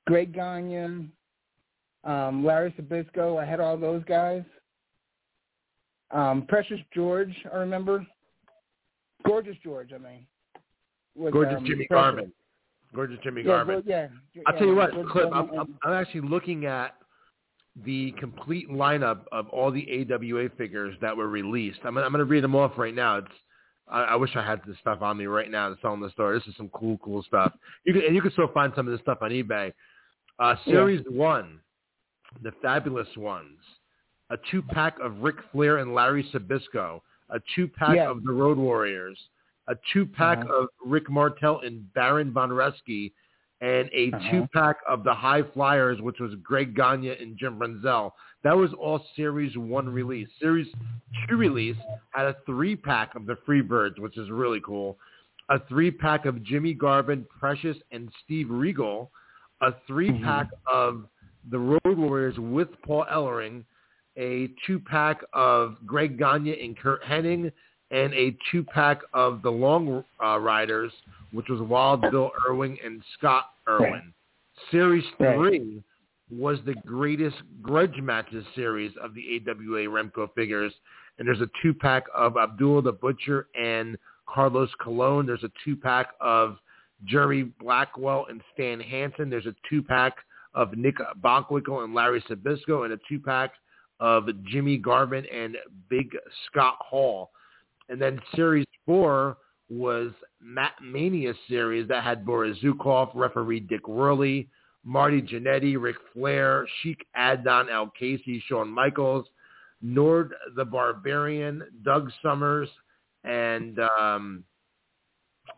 Greg Gagne, um, Larry Zbyszko. I had all those guys. Um, Precious George, I remember. Gorgeous George, I mean. With, Gorgeous um, Jimmy Precious. Garvin. Gorgeous Jimmy Yeah, Garvin. well, yeah. I'll yeah, tell you what, Cliff. I'm, I'm, I'm actually looking at the complete lineup of all the AWA figures that were released. I'm, I'm going to read them off right now. It's I, I wish I had this stuff on me right now to sell in the store. This is some cool, cool stuff. You can, and you can still find some of this stuff on eBay. Uh, Series One, the Fabulous Ones, a two pack of Ric Flair and Larry Zbyszko, a two pack Yeah. of the Road Warriors, a two pack Uh-huh. of Rick Martel and Baron Von Raschke, and a Uh-huh. two-pack of the High Flyers, which was Greg Gagne and Jim Brunzell. That was all Series 1 release. Series 2 release had a three-pack of the Freebirds, which is really cool. A three-pack of Jimmy Garvin, Precious, and Steve Regal. A three-pack of the Road Warriors with Paul Ellering. A two-pack of Greg Gagne and Curt Hennig. And a two-pack of the Long uh, Riders, which was Wild Bill Irwin and Scott Irwin. Series Right. 3 was the greatest grudge matches series of the AWA Remco figures. And there's a two-pack of Abdul the Butcher and Carlos Colon. There's a two-pack of Jerry Blackwell and Stan Hansen. There's a two-pack of Nick Bockwinkel and Larry Zbyszko and a two-pack of Jimmy Garvin and Big Scott Hall. And then Series 4 was Mat Mania series that had Boris Zukov, referee Dick Woehrle, Marty Jannetty, Ric Flair, Sheik Adnan Al-Kaissie, Shawn Michaels, Nord the Barbarian, Doug Summers, and um,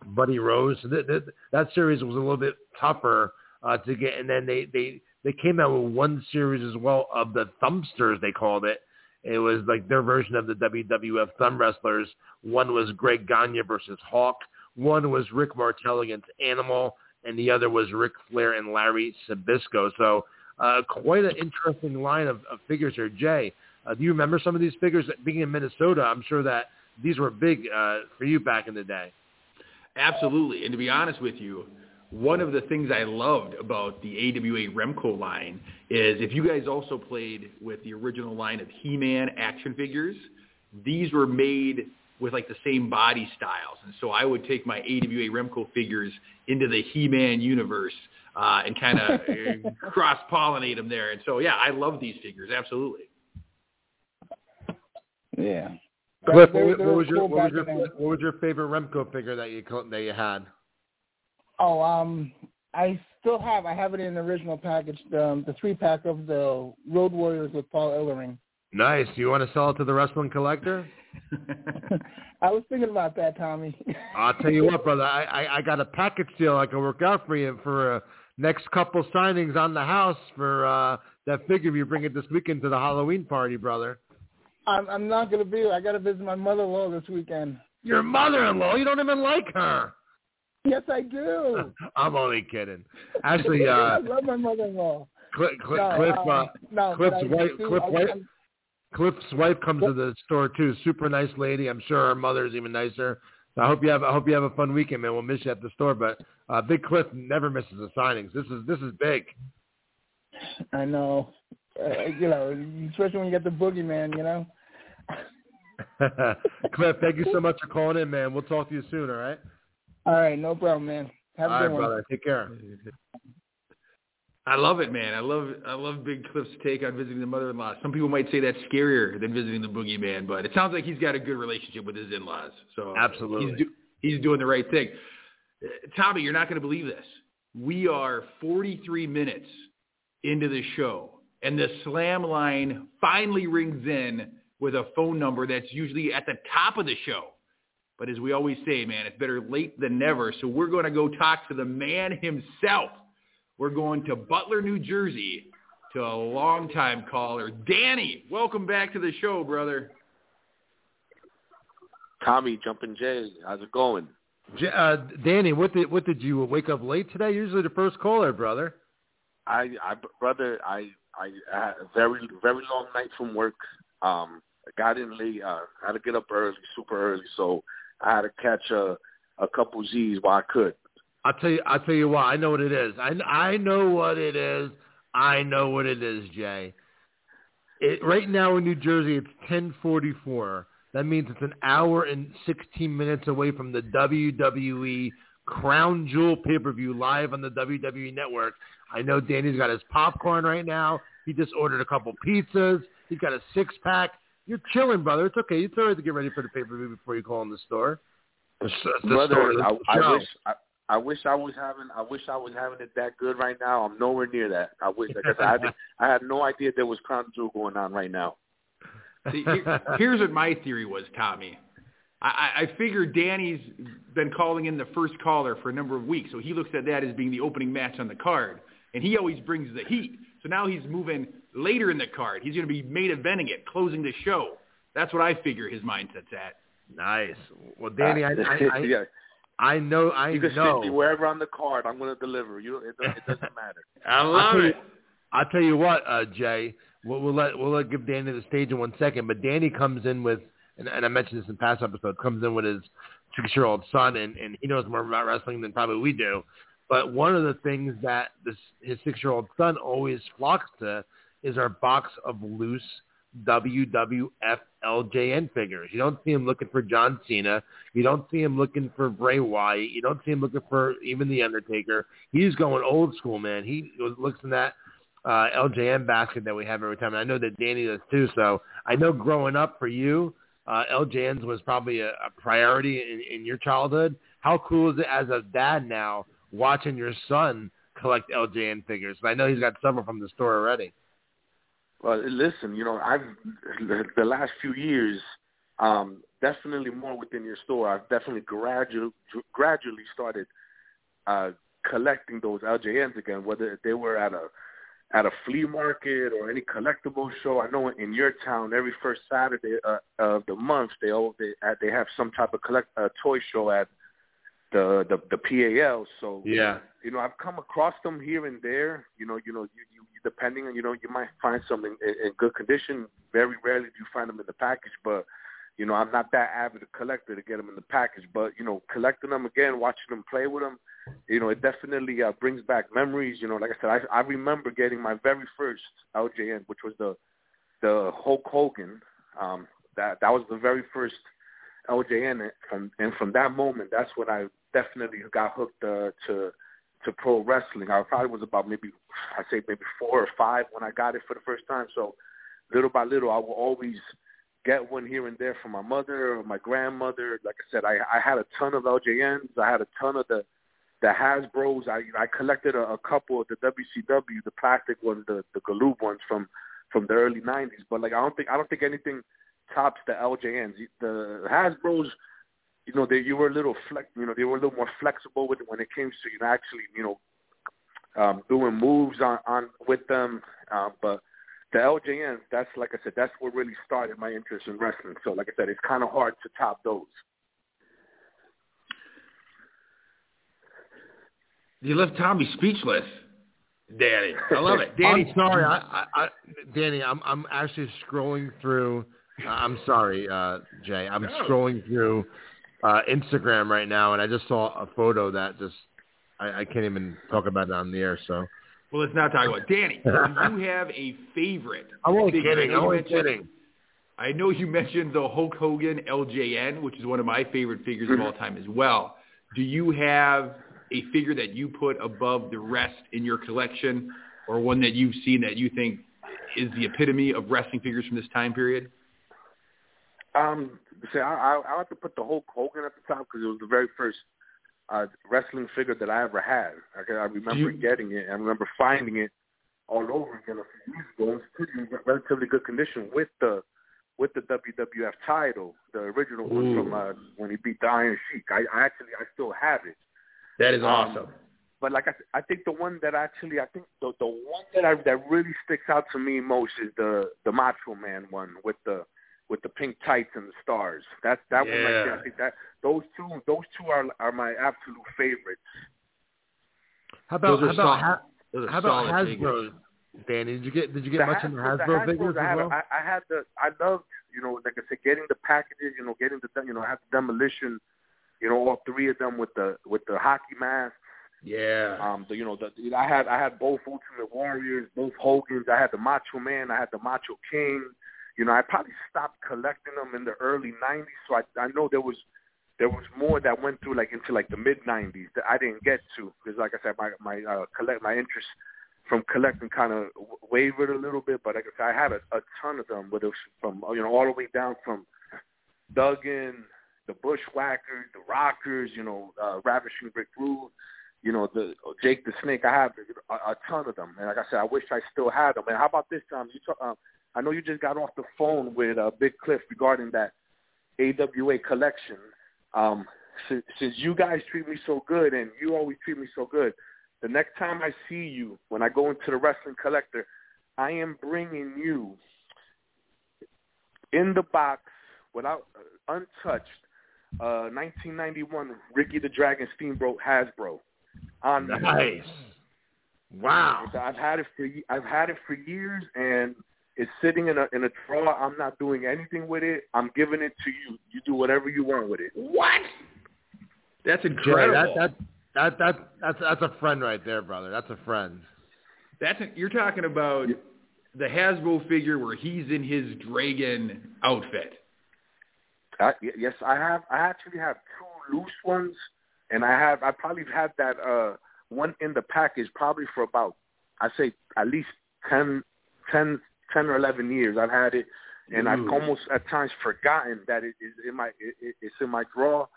Buddy Rose. That, that, that series was a little bit tougher uh, to get, and then they, they, they came out with one series as well of the Thumpsters, they called it. It was like their version of the WWF Thumb Wrestlers. One was Greg Gagne versus Hawk. One was Rick Martel against Animal, and the other was Ric Flair and Larry Zbyszko. So uh, quite an interesting line of, of figures here. Jay, uh, do you remember some of these figures? Being in Minnesota, I'm sure that these were big uh, for you back in the day. Absolutely. And to be honest with you, one of the things I loved about the AWA Remco line is if you guys also played with the original line of He-Man action figures, these were made with like the same body styles. And so I would take my AWA Remco figures into the He-Man universe uh, and kind of cross-pollinate them there. And so, yeah, I love these figures. Absolutely. Yeah. Cliff, what, what was your what was your what was your favorite Remco figure that you co- that you had? Oh, um, I still have. I have it in the original package. The, um, the three pack of the Road Warriors with Paul Ellering. Nice. Do you want to sell it to the wrestling collector? I was thinking about that, Tommy. I'll tell you what, brother. I, I, I got a package deal I can work out for you for uh, next couple signings on the house for uh, that figure you bring it this weekend to the Halloween party, brother. I'm, I'm not gonna be. I got to visit my mother-in-law this weekend. Your mother-in-law. You don't even like her. Yes, I do. I'm only kidding. Actually, I uh, love my mother-in-law. Cliff, Cliff, No, Cliff, uh, uh, no, Cliff's wife, do- Cliff, wife, I'm- Cliff's wife comes to the store too. Super nice lady. I'm sure her mother's even nicer. So I hope you have I hope you have a fun weekend, man. We'll miss you at the store, but uh, Big Cliff never misses the signings. This is this is big. I know. Uh, you know, especially when you get the boogeyman. You know. Cliff, thank you so much for calling in, man. We'll talk to you soon. All right. All right, no problem, man. Have a all good right, one. brother. Take care. I love it, man. I love I love Big Cliff's take on visiting the mother-in-law. Some people might say that's scarier than visiting the boogeyman, but it sounds like he's got a good relationship with his in-laws. So Absolutely. he's, do, he's doing the right thing. Uh, Tommy, you're not going to believe this. We are 43 minutes into the show, and the slam line finally rings in with a phone number that's usually at the top of the show. But as we always say, man, it's better late than never. So we're going to go talk to the man himself. We're going to Butler, New Jersey, to a longtime caller, Danny. Welcome back to the show, brother. Tommy, Jumpin' Jay, how's it going? Uh, Danny, what did what did you wake up late today? Usually the first caller, brother. I, I, brother, I, I, I had a very, very long night from work. Um, I got in late. Uh, I had to get up early, super early, so I had to catch a, a couple Z's while I could. I'll tell you. I'll tell you what. I know what it is. I I know what it is. I know what it is, Jay. It, right now in New Jersey, it's ten forty four. That means it's an hour and sixteen minutes away from the WWE Crown Jewel pay per view live on the WWE Network. I know Danny's got his popcorn right now. He just ordered a couple pizzas. He's got a six pack. You're chilling, brother. It's okay. It's all right to get ready for the pay per view before you call in the store. The, the brother, store, the I, I show. wish, I, I wish I was having, I wish I was having it that good right now. I'm nowhere near that. I wish because I, had, I had no idea there was Crown Jewel going on right now. See, here, here's what my theory was, Tommy. I, I figure Danny's been calling in the first caller for a number of weeks, so he looks at that as being the opening match on the card, and he always brings the heat. So now he's moving later in the card. He's going to be main eventing it, closing the show. That's what I figure his mindset's at. Nice. Well, Danny, Uh, I, I, I, yeah. I know, I You can know. sit me wherever on the card. I'm going to deliver. You, it, it doesn't matter. I I'll love tell it. You, I'll tell you what, uh, Jay. We'll, we'll let we'll let give Danny the stage in one second. But Danny comes in with, and, and I mentioned this in past episodes, comes in with his six-year-old son, and, and he knows more about wrestling than probably we do. But one of the things that this his six-year-old son always flocks to is our box of loose WWF LJN figures. You don't see him looking for John Cena. You don't see him looking for Bray Wyatt. You don't see him looking for even The Undertaker. He's going old school, man. He looks in that uh, LJN basket that we have every time. And I know that Danny does too. So I know growing up for you, uh, LJNs was probably a, a priority in, in your childhood. How cool is it as a dad now watching your son collect LJN figures? I know he's got several from the store already. Well, listen, you know, I've the last few years, um, definitely more within your store. I've definitely gradually gradually started uh, collecting those LJNs again, whether they were at a at a flea market or any collectible show. I know in your town, every first Saturday uh, of the month, they all they they have some type of collect uh, toy show at the the the PAL. So Yeah. you know, I've come across them here and there. You know, you know, you, you depending on you know, you might find some in, in good condition. Very rarely do you find them in the package, but you know, I'm not that avid a collector to get them in the package. But you know, collecting them again, watching them play with them, you know, it definitely uh, brings back memories. You know, like I said, I, I remember getting my very first LJN, which was the the Hulk Hogan. Um, that that was the very first LJN, and from and from that moment, that's when I definitely got hooked uh, to to pro wrestling. I probably was about maybe I say maybe four or five when I got it for the first time. So little by little, I will always get one here and there from my mother or my grandmother. Like I said, I, I had a ton of LJNs. I had a ton of the the Hasbro's. I I collected a, a couple of the WCW, the plastic ones, the the Galoob ones from from the early '90s. But like I don't think I don't think anything tops the LJNs. The Hasbro's, you know, they you were a little flex, you know, they were a little more flexible with when it came to you know actually you know um, doing moves on on with them. Uh, but the LJNs, that's like I said, that's what really started my interest in wrestling. So like I said, it's kind of hard to top those. You left Tommy speechless, Danny. I love it, Danny. I'm sorry, I, I, I, Danny. I'm I'm actually scrolling through. I'm sorry, uh, Jay. I'm No. scrolling through uh, Instagram right now, and I just saw a photo that just I, I can't even talk about it on the air. So Well, let's not talk about it. Danny. Do you have a favorite? I'm only kidding. I I'm know you only mentioned- kidding. I know you mentioned the Hulk Hogan LJN, which is one of my favorite figures of all time as well. Do you have a figure that you put above the rest in your collection, or one that you've seen that you think is the epitome of wrestling figures from this time period? Um, say I, I I have to put the Hulk Hogan at the top because it was the very first uh, wrestling figure that I ever had. I, I remember you- getting it. I remember finding it all over again a few years ago. It's pretty in relatively good condition with the with the WWF title, the original one from uh, when he beat the Iron Sheik. I, I actually I still have it. That is Um, But like I, th- I think the one that actually, I think the the one that I that really sticks out to me most is the the Macho Man one with the with the pink tights and the stars. That that one right there. Yeah. I think that those two those two are are my absolute favorites. How about Those how are about solid- Ha- Those are how about solid figures. Hasbro? Danny, did you get did you get The much into Hasbro- the Hasbro Hasbros, figures I as had, well? I, I had the I loved you know like I said getting the packages you know getting the you know I had the demolition you know all three of them with the with the hockey masks. Yeah. Um, the, you know, the, I had I had both Ultimate Warriors, both Hogan's. I had the Macho Man. I had the Macho King. You know, I probably stopped collecting them in the early '90s, so I I know there was there was more that went through like into like the mid '90s that I didn't get to because, like I said, my my uh, collect my interest from collecting kind of wavered a little bit. But like I said, I had a, a ton of them, whether it was from you know all the way down from Duggan, the Bushwhackers, the Rockers, you know, uh, Ravishing Rick Rude you know, the Jake the Snake. I have a, a ton of them, and like I said, I wish I still had them. And how about this time? You talk, um, I know you just got off the phone with uh, Big Cliff regarding that AWA collection. Um, since, since you guys treat me so good and you always treat me so good, the next time I see you, when I go into the wrestling collector, I am bringing you in the box without uh, untouched uh 1991 Ricky the Dragon Steamboat Hasbro on nice. Wow. I've had it for I've had it for years and it's sitting in a in a drawer. I'm not doing anything with it. I'm giving it to you. You do whatever you want with it. What? That's incredible. Jay, that, that that that that's that's a friend right there, brother. That's a friend. That's a, you're talking about the Hasbro figure where he's in his dragon outfit. Uh, yes, I have. I actually have two loose ones, and I have. I probably had that uh one in the package probably for about I say at least ten, ten, ten or eleven years. I've had it, and Ooh. I've almost at times forgotten that it is in my it, it's in my drawer.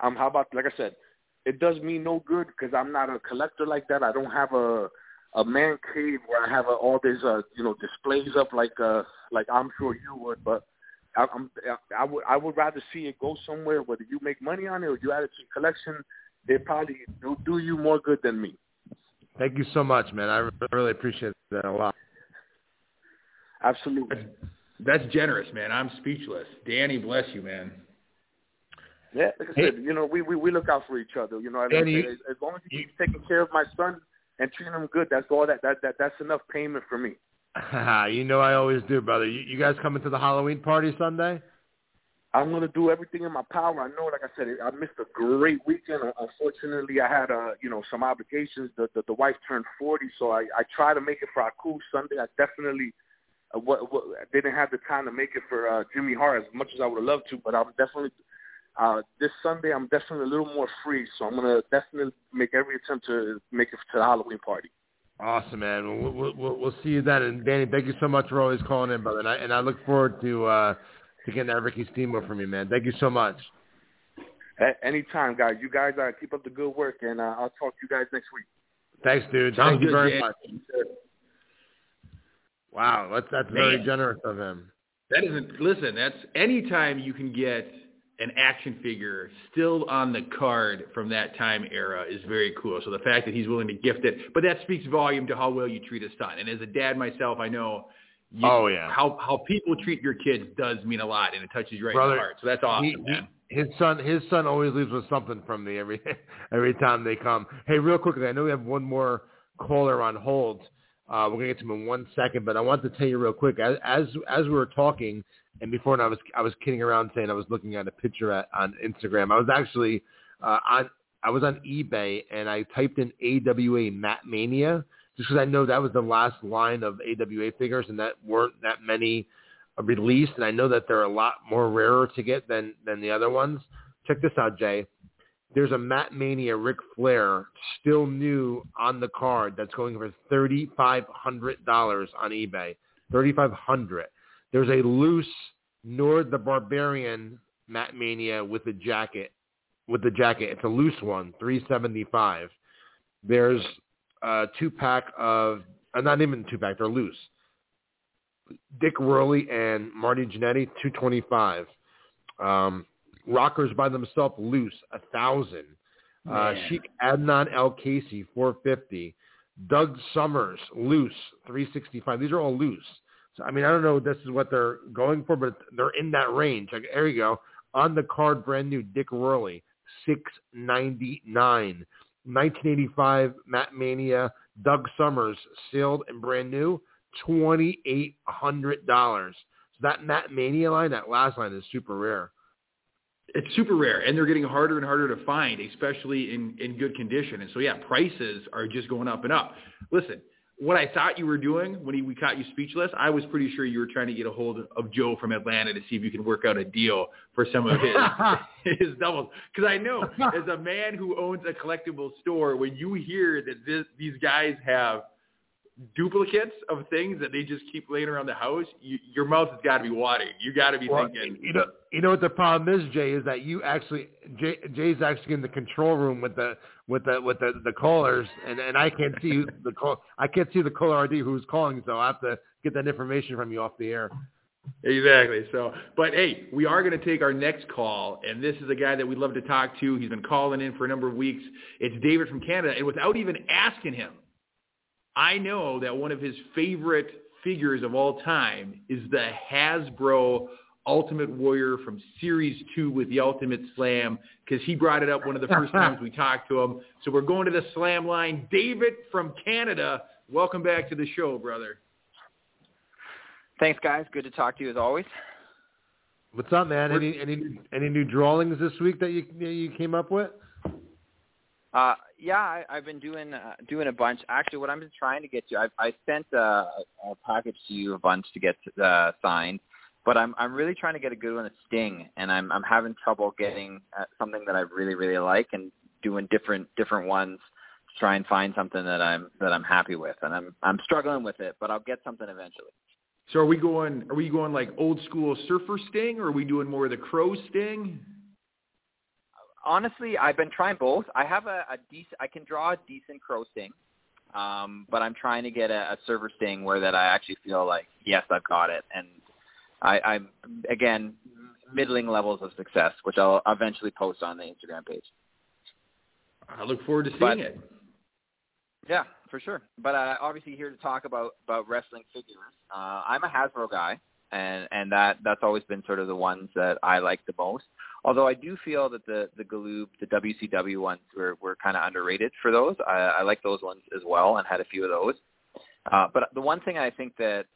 Um, how about like I said, it does me no good because I'm not a collector like that. I don't have a a man cave where I have a, all these uh you know displays up like uh like I'm sure you would, but I, I'm I would I would rather see it go somewhere whether you make money on it or you add it to your collection they probably do, do you more good than me. Thank you so much, man. I really appreciate that a lot. Absolutely. That's, that's generous, man. I'm speechless. Danny, bless you, man. Yeah, like I said, you know, we, we we look out for each other. You know, Danny, as, as long as you keep taking care of my son and treating him good, that's all that that, that that's enough payment for me. you know, I always do, brother. You, you guys coming to the Halloween party Sunday? I'm going to do everything in my power. I know, like I said, I missed a great weekend. Unfortunately, I had, uh, you know, some obligations. The, the the wife turned 40, so I I try to make it for our cool Sunday. I definitely what, what didn't have the time to make it for uh, Jimmy Hart as much as I would have loved to, but I'm definitely uh, this Sunday. I'm definitely a little more free, so I'm gonna definitely make every attempt to make it to the Halloween party. Awesome, man. We'll, we'll, we'll see you then. And Danny, thank you so much for always calling in, brother. And I, and I look forward to. Uh, to getting that Ricky Steamboat from you, man. Thank you so much. anytime, guys. You guys uh, keep up the good work, and uh, I'll talk to you guys next week. Thanks, dude. Sounds Thank good, you very Jay. much. Wow, that's that's man. very generous of him. That isn't. Listen, that's anytime you can get an action figure still on the card from that time era is very cool. So the fact that he's willing to gift it, but that speaks volume to how well you treat his son. And as a dad myself, I know you, oh yeah. How how people treat your kids does mean a lot, and it touches you right Brother, in the heart. So that's awesome, he, man. His son, his son always leaves with something from me every every time they come. Hey, real quickly, I know we have one more caller on hold. Uh, we're gonna get to him in one second, but I want to tell you real quick as as as we were talking, and before, and I was I was kidding around saying I was looking at a picture at, on Instagram. I was actually uh, on I was on eBay and I typed in AWA Mat Mania just because I know that was the last line of AWA figures and that weren't that many released, and I know that they're a lot more rarer to get than than the other ones. Check this out, Jay. There's a Mat Mania Ric Flair still new on the card that's going for thirty five hundred dollars on eBay. Thirty five hundred. There's a loose Nord the Barbarian Mat Mania with the jacket. With the jacket, it's a loose one, three seventy five. There's a two pack of, uh, not even two pack, they're loose. Dick Woehrle and Marty Jannetty, 225. Um, Rockers by themselves, loose, a thousand. Uh, Sheik Adnan Al-Kaissie, 450. Doug Summers, loose, 365. These are all loose. So, I mean, I don't know if this is what they're going for, but they're in that range. Like, there you go. On the card, brand new, Dick Woehrle, 699. 1985 Mat Mania, Doug Summers, sealed and brand new, $2,800. So that Mat Mania line, that last line is super rare. It's super rare, and they're getting harder and harder to find, especially in, in good condition. And so, yeah, prices are just going up and up. Listen, what I thought you were doing when he, we caught you speechless, I was pretty sure you were trying to get a hold of Joe from Atlanta to see if you can work out a deal for some of his his doubles. Because I know, as a man who owns a collectible store, when you hear that this, these guys have duplicates of things that they just keep laying around the house, you, your mouth has got to be watering. You got to be well, thinking. You know, you know what the problem is, Jay, is that you actually Jay, Jay's actually in the control room with the with the with the the callers, and and I can't see the call. I can't see the caller ID who's calling, so I have to get that information from you off the air. Exactly. So, but hey, we are going to take our next call, and this is a guy that we'd love to talk to. He's been calling in for a number of weeks. It's David from Canada, and without even asking him, I know that one of his favorite figures of all time is the Hasbro Ultimate Warrior from Series 2 with the Ultimate Slam because he brought it up one of the first times we talked to him. So we're going to the Slam line. David from Canada, welcome back to the show, brother. Thanks, guys. Good to talk to you as always. What's up, man? Any any any new drawings this week that you you came up with? Uh, yeah, I, I've been doing uh, doing a bunch. Actually, what I'm trying to get to, I've, I sent uh, a package to you a bunch to get uh, signed, but I'm I'm really trying to get a good one at Sting, and I'm I'm having trouble getting uh, something that I really really like, and doing different different ones to try and find something that I'm that I'm happy with, and I'm I'm struggling with it, but I'll get something eventually. So are we going? Are we going like old school surfer sting, or are we doing more of the crow sting? Honestly, I've been trying both. I have a, a decent. I can draw a decent crow sting, um, but I'm trying to get a, a surfer sting where that I actually feel like yes, I've got it, and I, I'm again middling levels of success, which I'll eventually post on the Instagram page. I look forward to seeing But- it. Yeah, for sure. But uh, obviously here to talk about about wrestling figures. Uh, I'm a Hasbro guy, and and that that's always been sort of the ones that I like the most. Although I do feel that the the Galoob, the WCW ones were were kind of underrated for those. I, I like those ones as well, and had a few of those. Uh, but the one thing I think that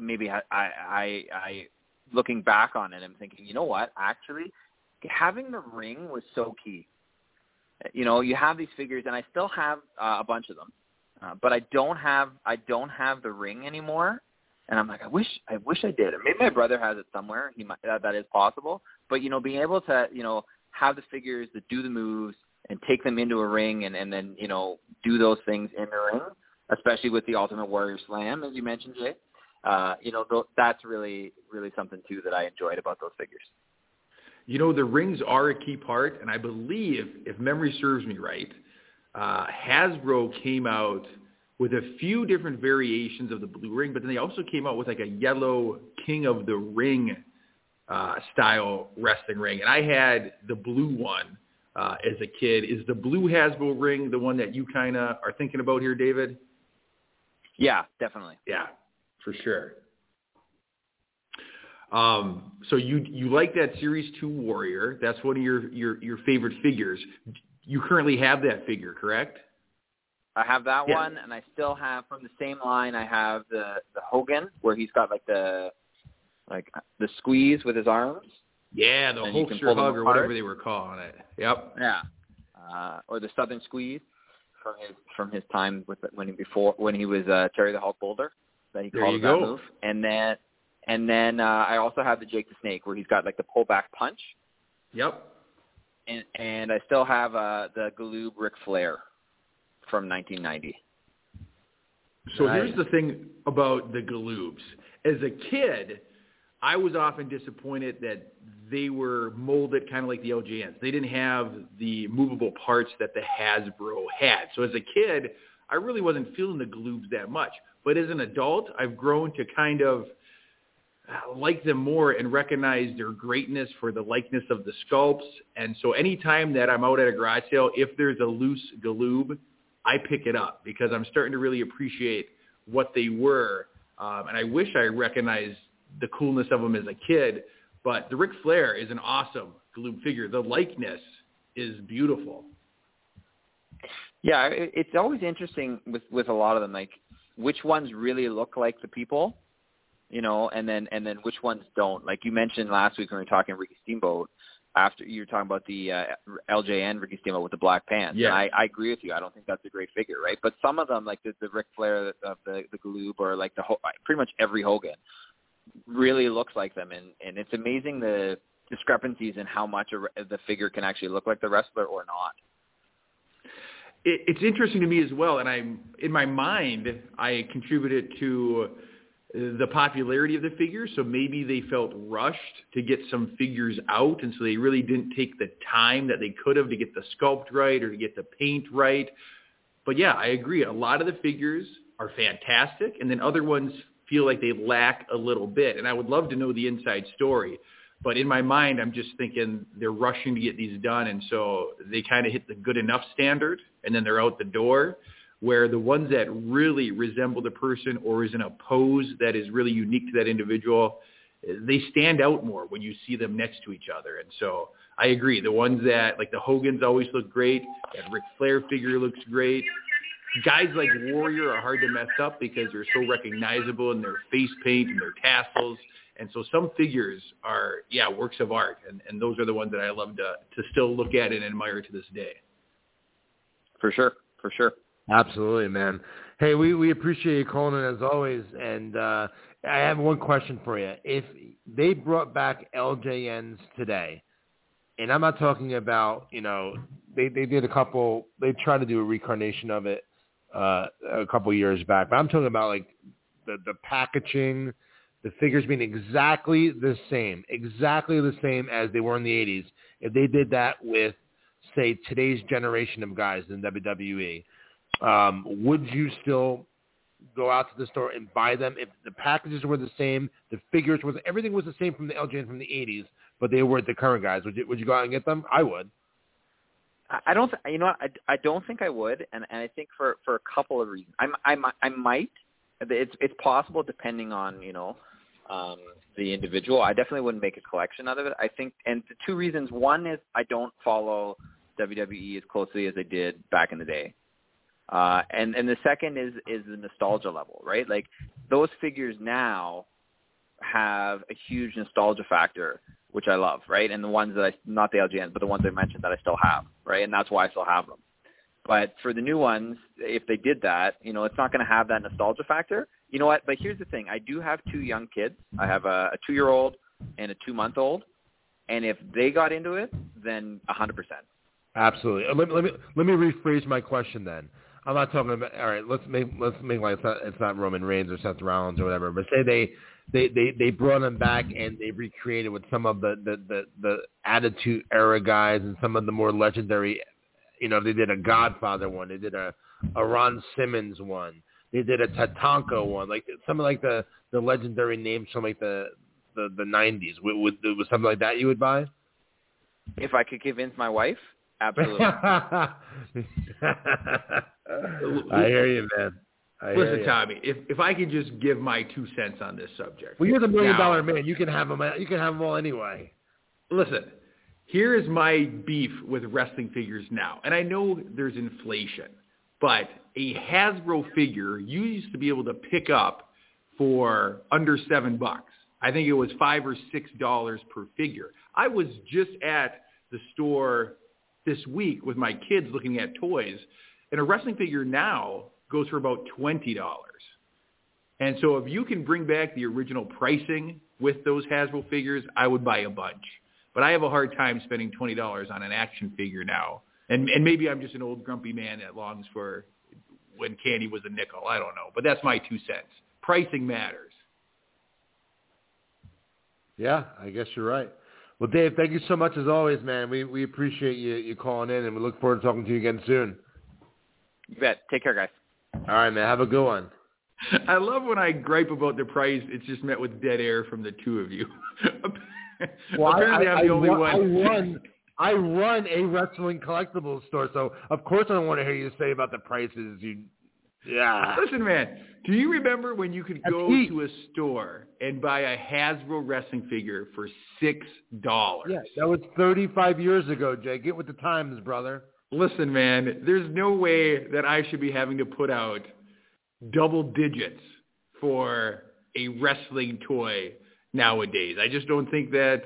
maybe I, I I I looking back on it, I'm thinking, you know what? Actually, having the ring was so key you know, you have these figures, and I still have uh, a bunch of them, uh, but I don't have I don't have the ring anymore. And I'm like, I wish I wish I did. Maybe my brother has it somewhere. He might that, that is possible. But you know, being able to you know have the figures that do the moves and take them into a ring, and and then you know do those things in the ring, especially with the Ultimate Warrior Slam, as you mentioned, Jay. Uh, you know, th- that's really really something too that I enjoyed about those figures. You know, the rings are a key part, and I believe, if memory serves me right, uh, Hasbro came out with a few different variations of the blue ring, but then they also came out with like a yellow King of the Ring uh, style wrestling ring, and I had the blue one uh, as a kid. Is the blue Hasbro ring the one that you kind of are thinking about here, David? Yeah, definitely. Yeah, for sure. Um, so you you like that Series Two Warrior? That's one of your your your favorite figures. You currently have that figure, correct? I have that Yeah. one, and I still have from the same line. I have the the Hogan where he's got like the like the squeeze with his arms. Yeah, the And you can Hulkster hug or whatever they were calling it. Yep. Yeah. Uh, or the Southern Squeeze from his from his time with when he before when he was uh, Terry the Hulk Boulder that he There called you that go. move. And then and then uh, I also have the Jake the Snake where he's got like the pullback punch. Yep. And and I still have uh, the Galoob Ric Flair from 1990. So Nice. here's the thing about the Galoobs. As a kid, I was often disappointed that they were molded kind of like the LJNs. They didn't have the movable parts that the Hasbro had. So as a kid, I really wasn't feeling the Galoobs that much. But as an adult, I've grown to kind of uh, like them more and recognize their greatness for the likeness of the sculpts. And so anytime that I'm out at a garage sale, if there's a loose Galoob, I pick it up because I'm starting to really appreciate what they were. Um, and I wish I recognized the coolness of them as a kid. But the Ric Flair is an awesome Galoob figure. The likeness is beautiful. Yeah, it's always interesting with with a lot of them, like which ones really look like the people, you know, and then and then which ones don't. Like you mentioned last week when we were talking Ricky Steamboat, after you were talking about the uh, LJN Ricky Steamboat with the black pants. Yeah. I, I agree with you. I don't think that's a great figure, right? But some of them, like the the Ric Flair of the the Galoob or like the Ho- pretty much every Hogan, really looks like them, and and it's amazing the discrepancies in how much a, the figure can actually look like the wrestler or not. it, it's interesting to me as well, and I'm in my mind I contributed to the popularity of the figures. So maybe they felt rushed to get some figures out, and so they really didn't take the time that they could have to get the sculpt right or to get the paint right. But yeah, I agree. A lot of the figures are fantastic, and then other ones feel like they lack a little bit. And I would love to know the inside story. But in my mind, I'm just thinking they're rushing to get these done, and so they kind of hit the good enough standard, and then they're out the door. Where the ones that really resemble the person or is in a pose that is really unique to that individual, they stand out more when you see them next to each other. And so I agree. The ones that like the Hogan's always look great. That Ric Flair figure looks great. Guys like Warrior are hard to mess up because they're so recognizable in their face paint and their tassels. And so some figures are, yeah, works of art, and, and those are the ones that I love to to still look at and admire to this day. For sure, for sure. Absolutely, man. Hey, we, we appreciate you calling in as always. And uh, I have one question for you. If they brought back LJNs today, and I'm not talking about, you know, they, they did a couple, they tried to do a reincarnation of it uh, a couple years back, but I'm talking about like the, the packaging, the figures being exactly the same, exactly the same as they were in the 80s. If they did that with, say, today's generation of guys in WWE, um, would you still go out to the store and buy them if the packages were the same, the figures were everything was the same from the LJN from the 80s, but they weren't the current guys? Would you would you go out and get them? I would. I don't. Th- you know? I, I don't think I would, and, and I think for for a couple of reasons. I'm I I might. It's it's possible depending on you know um, the individual. I definitely wouldn't make a collection out of it. I think, and the two reasons. One is I don't follow WWE as closely as I did back in the day. Uh, and and the second is is the nostalgia level, right? Like those figures now have a huge nostalgia factor, which I love, right? And the ones that I not the LJNs, but the ones I mentioned that I still have, right? And that's why I still have them. But for the new ones, if they did that, you know, it's not going to have that nostalgia factor. You know what? But here's the thing: I do have two young kids. I have a, a two-year-old and a two-month-old, and if they got into it, then hundred percent. Absolutely. Let me, let me let me rephrase my question then. I'm not talking about. All right, let's make let's make like it's not, it's not Roman Reigns or Seth Rollins or whatever. But say they they they they brought him back and they recreated with some of the the the, the Attitude Era guys and some of the more legendary. You know, they did a Godfather one. They did a a Ron Simmons one. They did a Tatanka one. Like some of like the the legendary names from like the the the 90s. Would, would, was something like that you would buy? If I could convince my wife, absolutely. I hear you, man. I Listen, Tommy, if if I could just give my two cents on this subject. Well, you're the million now, dollar man. You can have them. Uh, you can have them all anyway. Listen, here is my beef with wrestling figures now, and I know there's inflation, but a Hasbro figure you used to be able to pick up for under seven bucks. I think it was five or six dollars per figure. I was just at the store this week with my kids looking at toys, and a wrestling figure now goes for about $20. And so if you can bring back the original pricing with those Hasbro figures, I would buy a bunch. But I have a hard time spending $20 on an action figure now. And, and maybe I'm just an old grumpy man that longs for when candy was a nickel. I don't know. But that's my two cents. Pricing matters. Yeah, I guess you're right. Well, Dave, thank you so much as always, man. We we appreciate you you calling in, and we look forward to talking to you again soon. You bet. Take care, guys. All right, man. Have a good one. I love when I gripe about the price. It's just met with dead air from the two of you. well, Apparently, I, am the I, only I, one. I run, I run a wrestling collectibles store, so of course I don't want to hear you say about the prices. You, yeah. Listen, man. Do you remember when you could That's go heat. to a store and buy a Hasbro wrestling figure for six dollars? Yeah, that was 35 years ago, Jay. Get with the times, brother. Listen, man. There's no way that I should be having to put out double digits for a wrestling toy nowadays. I just don't think that.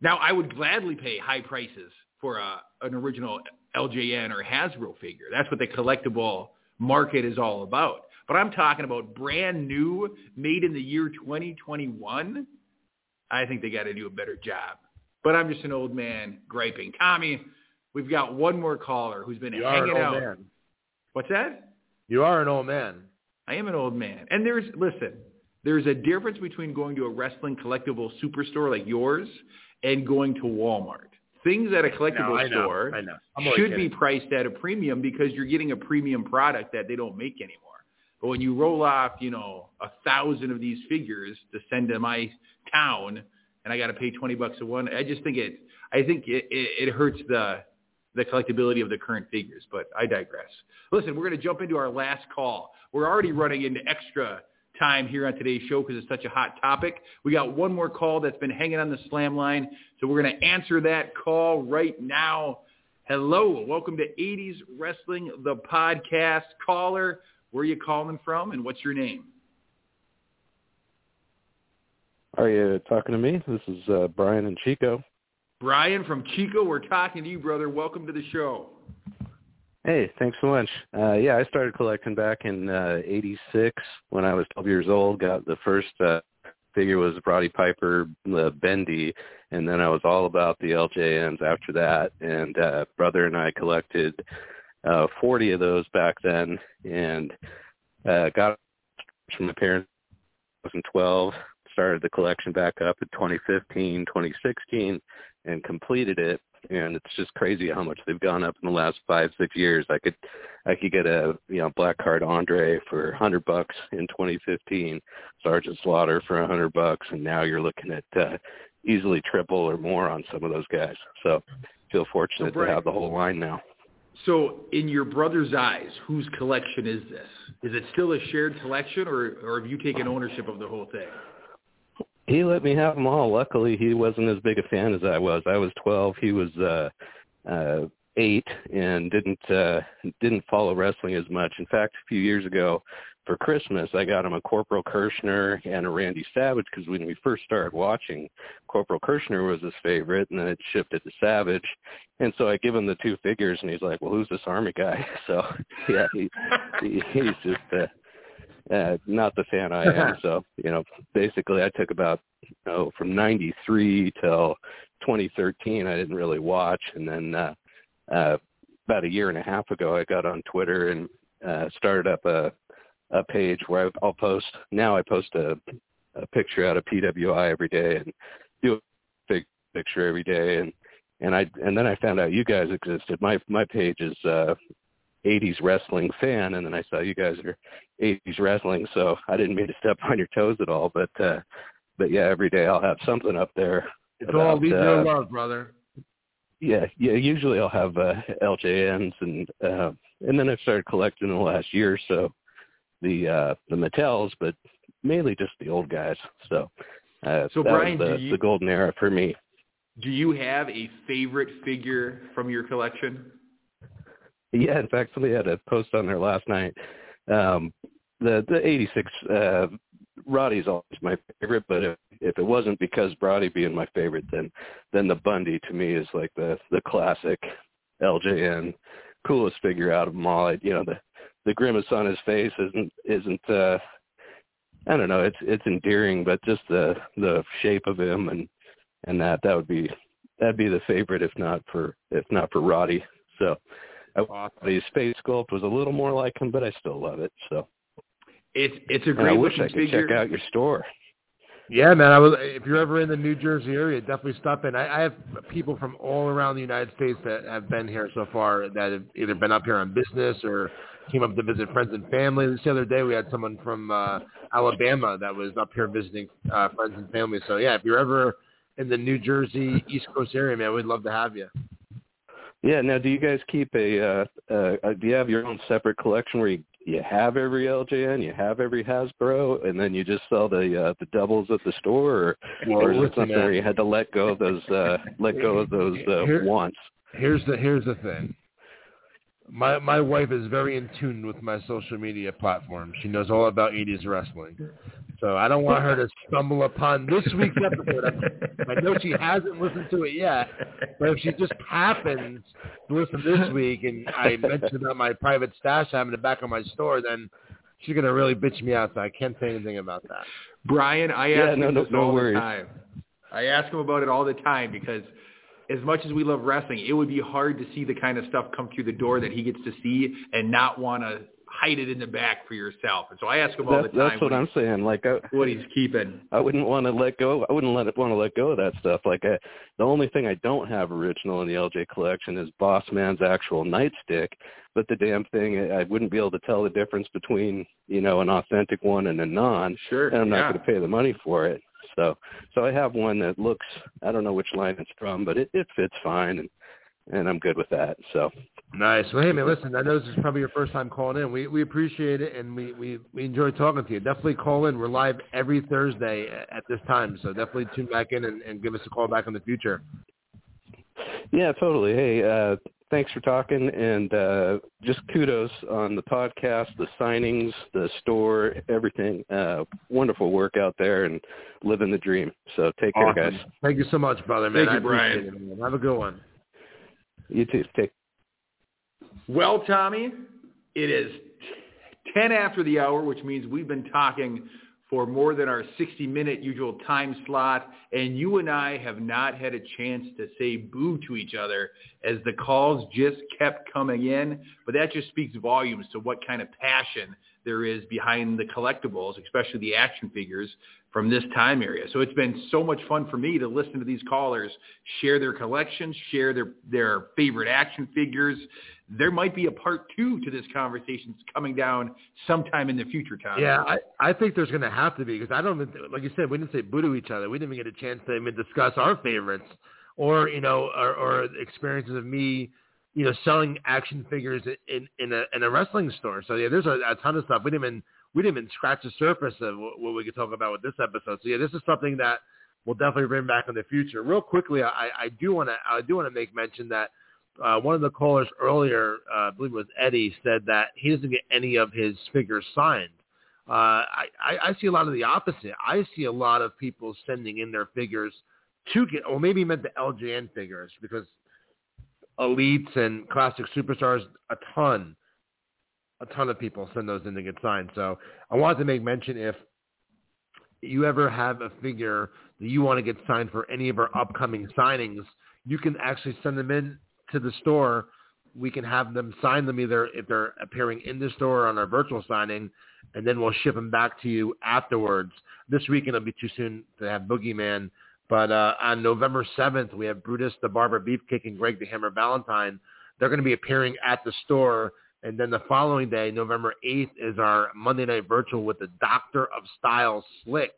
Now, I would gladly pay high prices for a, an original LJN or Hasbro figure. That's what the collectible market is all about. But I'm talking about brand new, made in the year 2021. I think they got to do a better job. But I'm just an old man griping. Tommy, we've got one more caller who's been You are hanging out. man. What's that? You are an old man. I am an old man. And there's, listen, there's a difference between going to a wrestling collectible superstore like yours and going to Walmart. Things at a collectible No, know. store know. Only should be priced at a premium because you're getting a premium product that they don't make anymore. But when you roll off, you know, a thousand of these figures to send to my town, and I got to pay twenty bucks a one, I just think it. I think it, it, it hurts the the collectability of the current figures. But I digress. Listen, we're going to jump into our last call. We're already running into extra time here on today's show because it's such a hot topic. We got one more call that's been hanging on the slam line, so we're going to answer that call right now. Hello, welcome to 80s Wrestling, the podcast. Caller, where are you calling from and what's your name? Are you talking to me? This is uh, Brian and Chico. Brian from Chico, we're talking to you, brother. Welcome to the show. Hey, thanks so much. Uh, yeah, I started collecting back in uh, '86 when I was 12 years old. Got the first uh, figure was Roddy Piper, the Bendy, and then I was all about the LJNs after that. And uh, brother and I collected uh, 40 of those back then, and uh, got from my parents in 2012. Started the collection back up in 2015, 2016, and completed it and it's just crazy how much they've gone up in the last five six years. I could i could get a you know black card andre for a hundred bucks in 2015 sergeant slaughter for a hundred bucks and now you're looking at uh easily triple or more on some of those guys. So feel fortunate so, to have the whole line now. So in your brother's eyes whose collection is this? Is it still a shared collection or or have you taken ownership of the whole thing he let me have them all. Luckily, he wasn't as big a fan as I was. I was 12. He was uh, uh, eight and didn't uh, didn't follow wrestling as much. In fact, a few years ago for Christmas, I got him a Corporal Kirchner and a Randy Savage because when we first started watching, Corporal Kirchner was his favorite, and then it shifted to Savage. And so I give him the two figures, and he's like, "Well, who's this Army guy?" So yeah, he, he he's just. Uh, uh, not the fan I am. so, you know, basically I took about, you know, from 93 till 2013, I didn't really watch. And then, uh, uh, about a year and a half ago, I got on Twitter and, uh, started up a, a page where I'll post, now I post a, a picture out of PWI every day and do a big picture every day. And, and I, and then I found out you guys existed. My, my page is, uh, 80s wrestling fan, and then I saw you guys are 80s wrestling, so I didn't mean to step on your toes at all, but uh, but yeah, every day I'll have something up there. It's about, all leave uh, love, brother. Yeah, yeah. Usually I'll have uh, LJNs, and uh, and then I've started collecting in the last year or so the uh, the Mattels, but mainly just the old guys. So uh, So, that Brian, was the, do you- the golden era for me. Do you have a favorite figure from your collection? Yeah, in fact, somebody had a post on there last night. Um, the the '86 uh, Roddy's always my favorite, but if, if it wasn't because Roddy being my favorite, then then the Bundy to me is like the the classic LJN coolest figure out of them all. You know, the the grimace on his face isn't isn't uh I don't know, it's it's endearing, but just the the shape of him and and that that would be that'd be the favorite if not for if not for Roddy. So I, his face sculpt was a little more like him, but I still love it. So It's it's a and I great wish looking I could figure. check out your store. Yeah, man. I was. If you're ever in the New Jersey area, definitely stop in. I, I have people from all around the United States that have been here so far that have either been up here on business or came up to visit friends and family. This other day, we had someone from uh, Alabama that was up here visiting uh, friends and family. So yeah, if you're ever in the New Jersey East Coast area, man, we'd love to have you. Yeah. Now, do you guys keep a? Uh, uh, uh, do you have your own separate collection where you you have every LJN, you have every Hasbro, and then you just sell the uh, the doubles at the store, or, or is it something where you had to let go of those uh, let go of those uh, Here- wants? Here's the here's the thing. My my wife is very in tune with my social media platform. She knows all about 80s wrestling. So I don't want her to stumble upon this week's episode. I know she hasn't listened to it yet, but if she just happens to listen this week and I mention about my private stash having it back on my store, then she's gonna really bitch me out. So I can't say anything about that. Brian, I Yeah, ask no, him no- no all worries. the time. I ask him about it all the time because as much as we love wrestling, it would be hard to see the kind of stuff come through the door that he gets to see and not want to hide it in the back for yourself. And so I ask him all That, the time that's what what, I'm saying. Like I, what he's keeping. I wouldn't want to let go. I wouldn't let it want to let go of that stuff. Like I, the only thing I don't have original in the LJ collection is Boss Man's actual nightstick. But the damn thing, I wouldn't be able to tell the difference between you know an authentic one and a non. Sure. And I'm not yeah. going to pay the money for it. So, so I have one that looks. I don't know which line it's from, but it, it fits fine, and and I'm good with that. So. Nice. Well, hey man, listen. I know this is probably your first time calling in. We we appreciate it, and we we we enjoy talking to you. Definitely call in. We're live every Thursday at this time, so definitely tune back in and, and give us a call back in the future. Yeah, totally. Hey, uh, thanks for talking, and uh, just kudos on the podcast, the signings, the store, everything. Uh, wonderful work out there, and living the dream. So take care, guys. Thank you so much, brother. Man, Thank you, I appreciate Brian. it. Man. Have a good one. You too. Take. Well, Tommy, it is 10 after the hour, which means we've been talking for more than our 60-minute usual time slot, and you and I have not had a chance to say boo to each other as the calls just kept coming in, but that just speaks volumes to what kind of passion there is behind the collectibles, especially the action figures from this time area. So it's been so much fun for me to listen to these callers share their collections, share their, their favorite action figures. There might be a part two to this conversation coming down sometime in the future, Tom. Yeah, I, I think there's going to have to be because I don't, like you said, we didn't say boo to each other. We didn't even get a chance to even discuss our favorites or, you know, or, or experiences of me, you know, selling action figures in, in a, in a wrestling store. So yeah, there's a, a ton of stuff. We didn't even, we didn't even scratch the surface of what, we could talk about with this episode. So yeah, this is something that we'll definitely bring back in the future. Real quickly, I, I do want to, I do want to make mention that uh, one of the callers earlier, uh, I believe it was Eddie, said that he doesn't get any of his figures signed. Uh, I, I, I see a lot of the opposite. I see a lot of people sending in their figures to get, or maybe he meant the LJN figures because elites and classic superstars, a ton, a ton of people send those in to get signed. So I wanted to make mention if you ever have a figure that you want to get signed for any of our upcoming signings, you can actually send them in to the store. We can have them sign them either if they're appearing in the store or on our virtual signing, and then we'll ship them back to you afterwards. This weekend it'll be too soon to have Boogeyman, but uh, on November 7th we have Brutus the Barber Beefcake and Greg the Hammer Valentine. They're going to be appearing at the store, and then the following day, November 8th, is our Monday Night Virtual with the Doctor of Style Slick.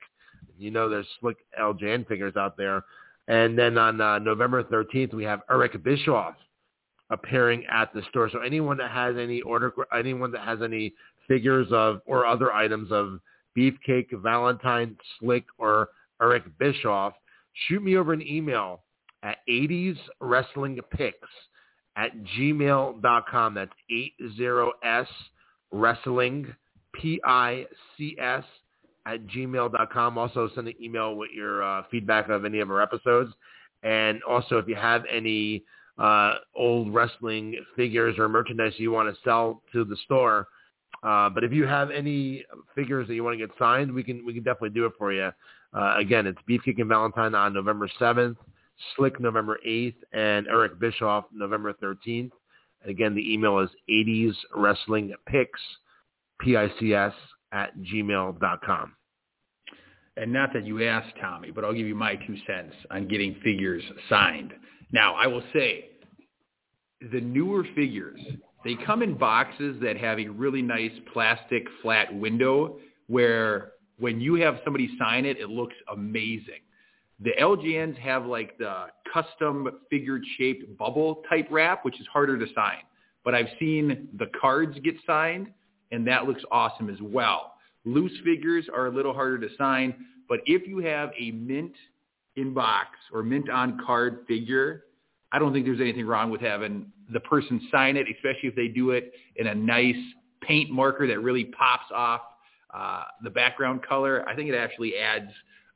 You know there's Slick LJN figures out there. And then on uh, November 13th, we have Eric Bischoff appearing at the store. So anyone that has any order, anyone that has any figures of or other items of Beefcake, Valentine, Slick, or Eric Bischoff, shoot me over an email at 80s Wrestling at gmail.com. That's 80s Wrestling, P-I-C-S at gmail.com. Also send an email with your uh, feedback of any of our episodes. And also if you have any uh, old wrestling figures or merchandise you want to sell to the store, uh, but if you have any figures that you want to get signed, we can we can definitely do it for you. Uh, again, it's Beefcake and Valentine on November 7th, Slick November 8th, and Eric Bischoff November 13th. And Again, the email is 80s Wrestling Pics, P-I-C-S, at gmail.com. And not that you asked, Tommy, but I'll give you my two cents on getting figures signed. Now, I will say, the newer figures, they come in boxes that have a really nice plastic flat window where when you have somebody sign it, it looks amazing. The LJNs have like the custom figured shaped bubble type wrap, which is harder to sign. But I've seen the cards get signed, and that looks awesome as well. Loose figures are a little harder to sign, but if you have a mint in box or mint on card figure, I don't think there's anything wrong with having the person sign it, especially if they do it in a nice paint marker that really pops off uh, the background color. I think it actually adds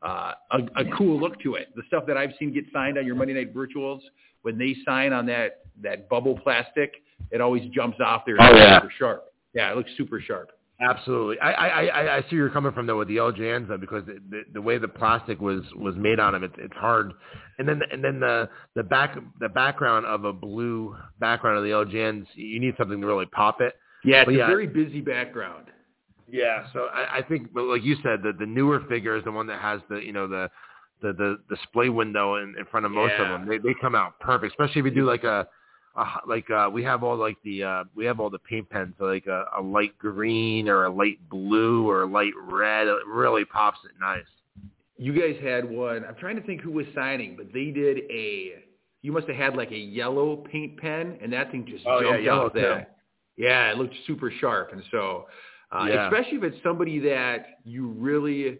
uh, a, a cool look to it. The stuff that I've seen get signed on your Monday Night Virtuals, when they sign on that that bubble plastic, it always jumps off there. Oh, yeah. super sharp. Yeah, it looks super sharp. Absolutely. I, I, I, I see you're coming from though with the LJNs though, because the, the, the way the plastic was, was made on them, it's, it's hard. And then, and then the, the back, the background of a blue background of the LJNs, you need something to really pop it. Yeah, it's But a yeah. very busy background. Yeah, so I, I think, but like you said, the the newer figure is the one that has the you know the the the display window in, in front of most of them. They they come out perfect, especially if you do like a, a like uh we have all like the uh we have all the paint pens so like a, a light green or a light blue or a light red. It really pops it nice. You guys had one. I'm trying to think who was signing, but they did a. You must have had like a yellow paint pen, and that thing just Oh, yeah, jumped yellow off that. Yeah, it looked super sharp, and so uh, Yeah. especially if it's somebody that you really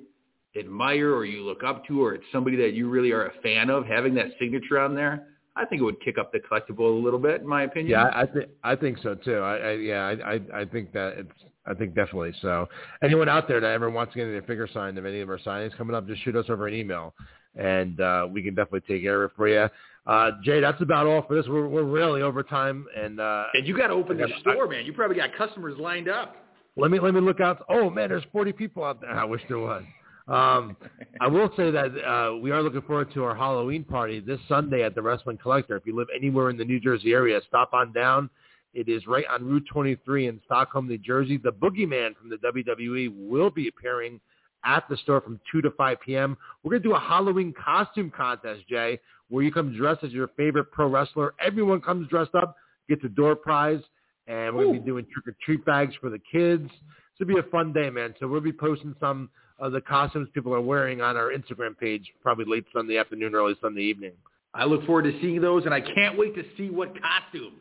admire or you look up to, or it's somebody that you really are a fan of, having that signature on there, I think it would kick up the collectible a little bit, in my opinion. Yeah, I, think I think so too. I, I yeah, I, I I think that it's I think definitely so. Anyone out there that ever wants to get their figure signed of any of our signings coming up, just shoot us over an email, and uh, we can definitely take care of it for you. Uh, Jay, that's about all for this. We're we're really over time, and uh, And you got to open the store, man. You probably got customers lined up. Let me let me look out. Oh man, there's 40 people out there. I wish there was. Um, I will say that uh, we are looking forward to our Halloween party this Sunday at the Wrestling Collector. If you live anywhere in the New Jersey area, stop on down. It is right on Route 23 in Stockholm, New Jersey. The Boogeyman from the WWE will be appearing at the store from 2 to 5 p.m. We're going to do a Halloween costume contest, Jay, where you come dressed as your favorite pro wrestler. Everyone comes dressed up, gets a door prize, and we're going to be doing trick-or-treat bags for the kids. It's going to be a fun day, man. So we'll be posting some of the costumes people are wearing on our Instagram page probably late Sunday afternoon, early Sunday evening. I look forward to seeing those, and I can't wait to see what costume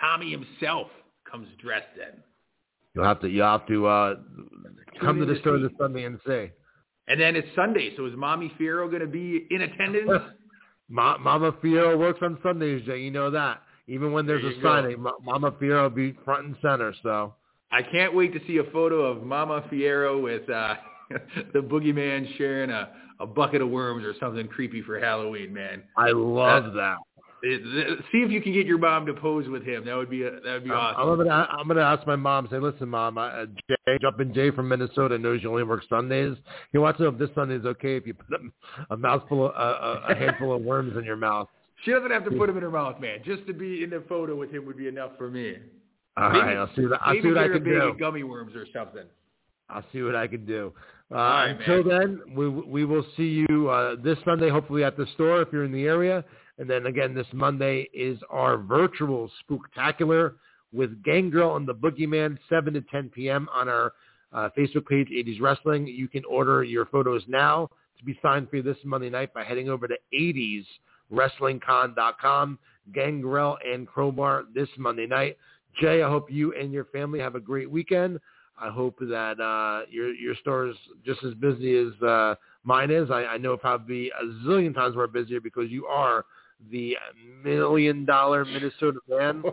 Tommy himself comes dressed in. You'll have to you will have to uh, come to the store this Sunday and say. And then it's Sunday, so is Mommy Fierro going to be in attendance? Ma- Mama Fierro works on Sundays, Jay. You know that. Even when there's There a go. signing, Mama Fierro will be front and center. So I can't wait to see a photo of Mama Fierro with uh, the boogeyman sharing a, a bucket of worms or something creepy for Halloween, man. I love That- that. It- th- see if you can get your mom to pose with him. That would be a, that would be awesome. I'm gonna I'm gonna ask my mom. Say, listen, mom, uh, Jay, Jumpin' Jay from Minnesota knows you only work Sundays. He wants to know if this Sunday is okay if you put a, a mouthful, of, uh, a, a handful of worms in your mouth. She doesn't have to put him in her mouth, man. Just to be in the photo with him would be enough for me. All Maybe- right, I'll see what I'll Maybe see what I can do. of gummy worms or something. I'll see what I can do. Uh, right, until then, we we will see you uh, this Sunday, hopefully at the store if you're in the area. And then again, this Monday is our virtual spooktacular with Gangrel and the Boogeyman, 7 to 10 p.m. on our uh, Facebook page, 80s Wrestling. You can order your photos now to be signed for you this Monday night by heading over to 80swrestlingcon.com. Gangrel and Crowbar this Monday night. Jay, I hope you and your family have a great weekend. I hope that uh, your your store is just as busy as uh, mine is. I, I know probably be a zillion times more busier because you are the million dollar Minnesota man.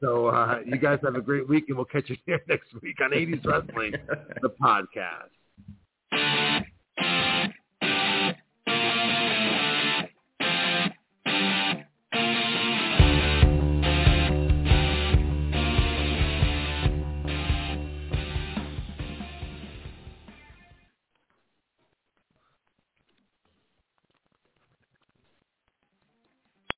So uh, you guys have a great week, and we'll catch you here next week on 80s Wrestling, the podcast.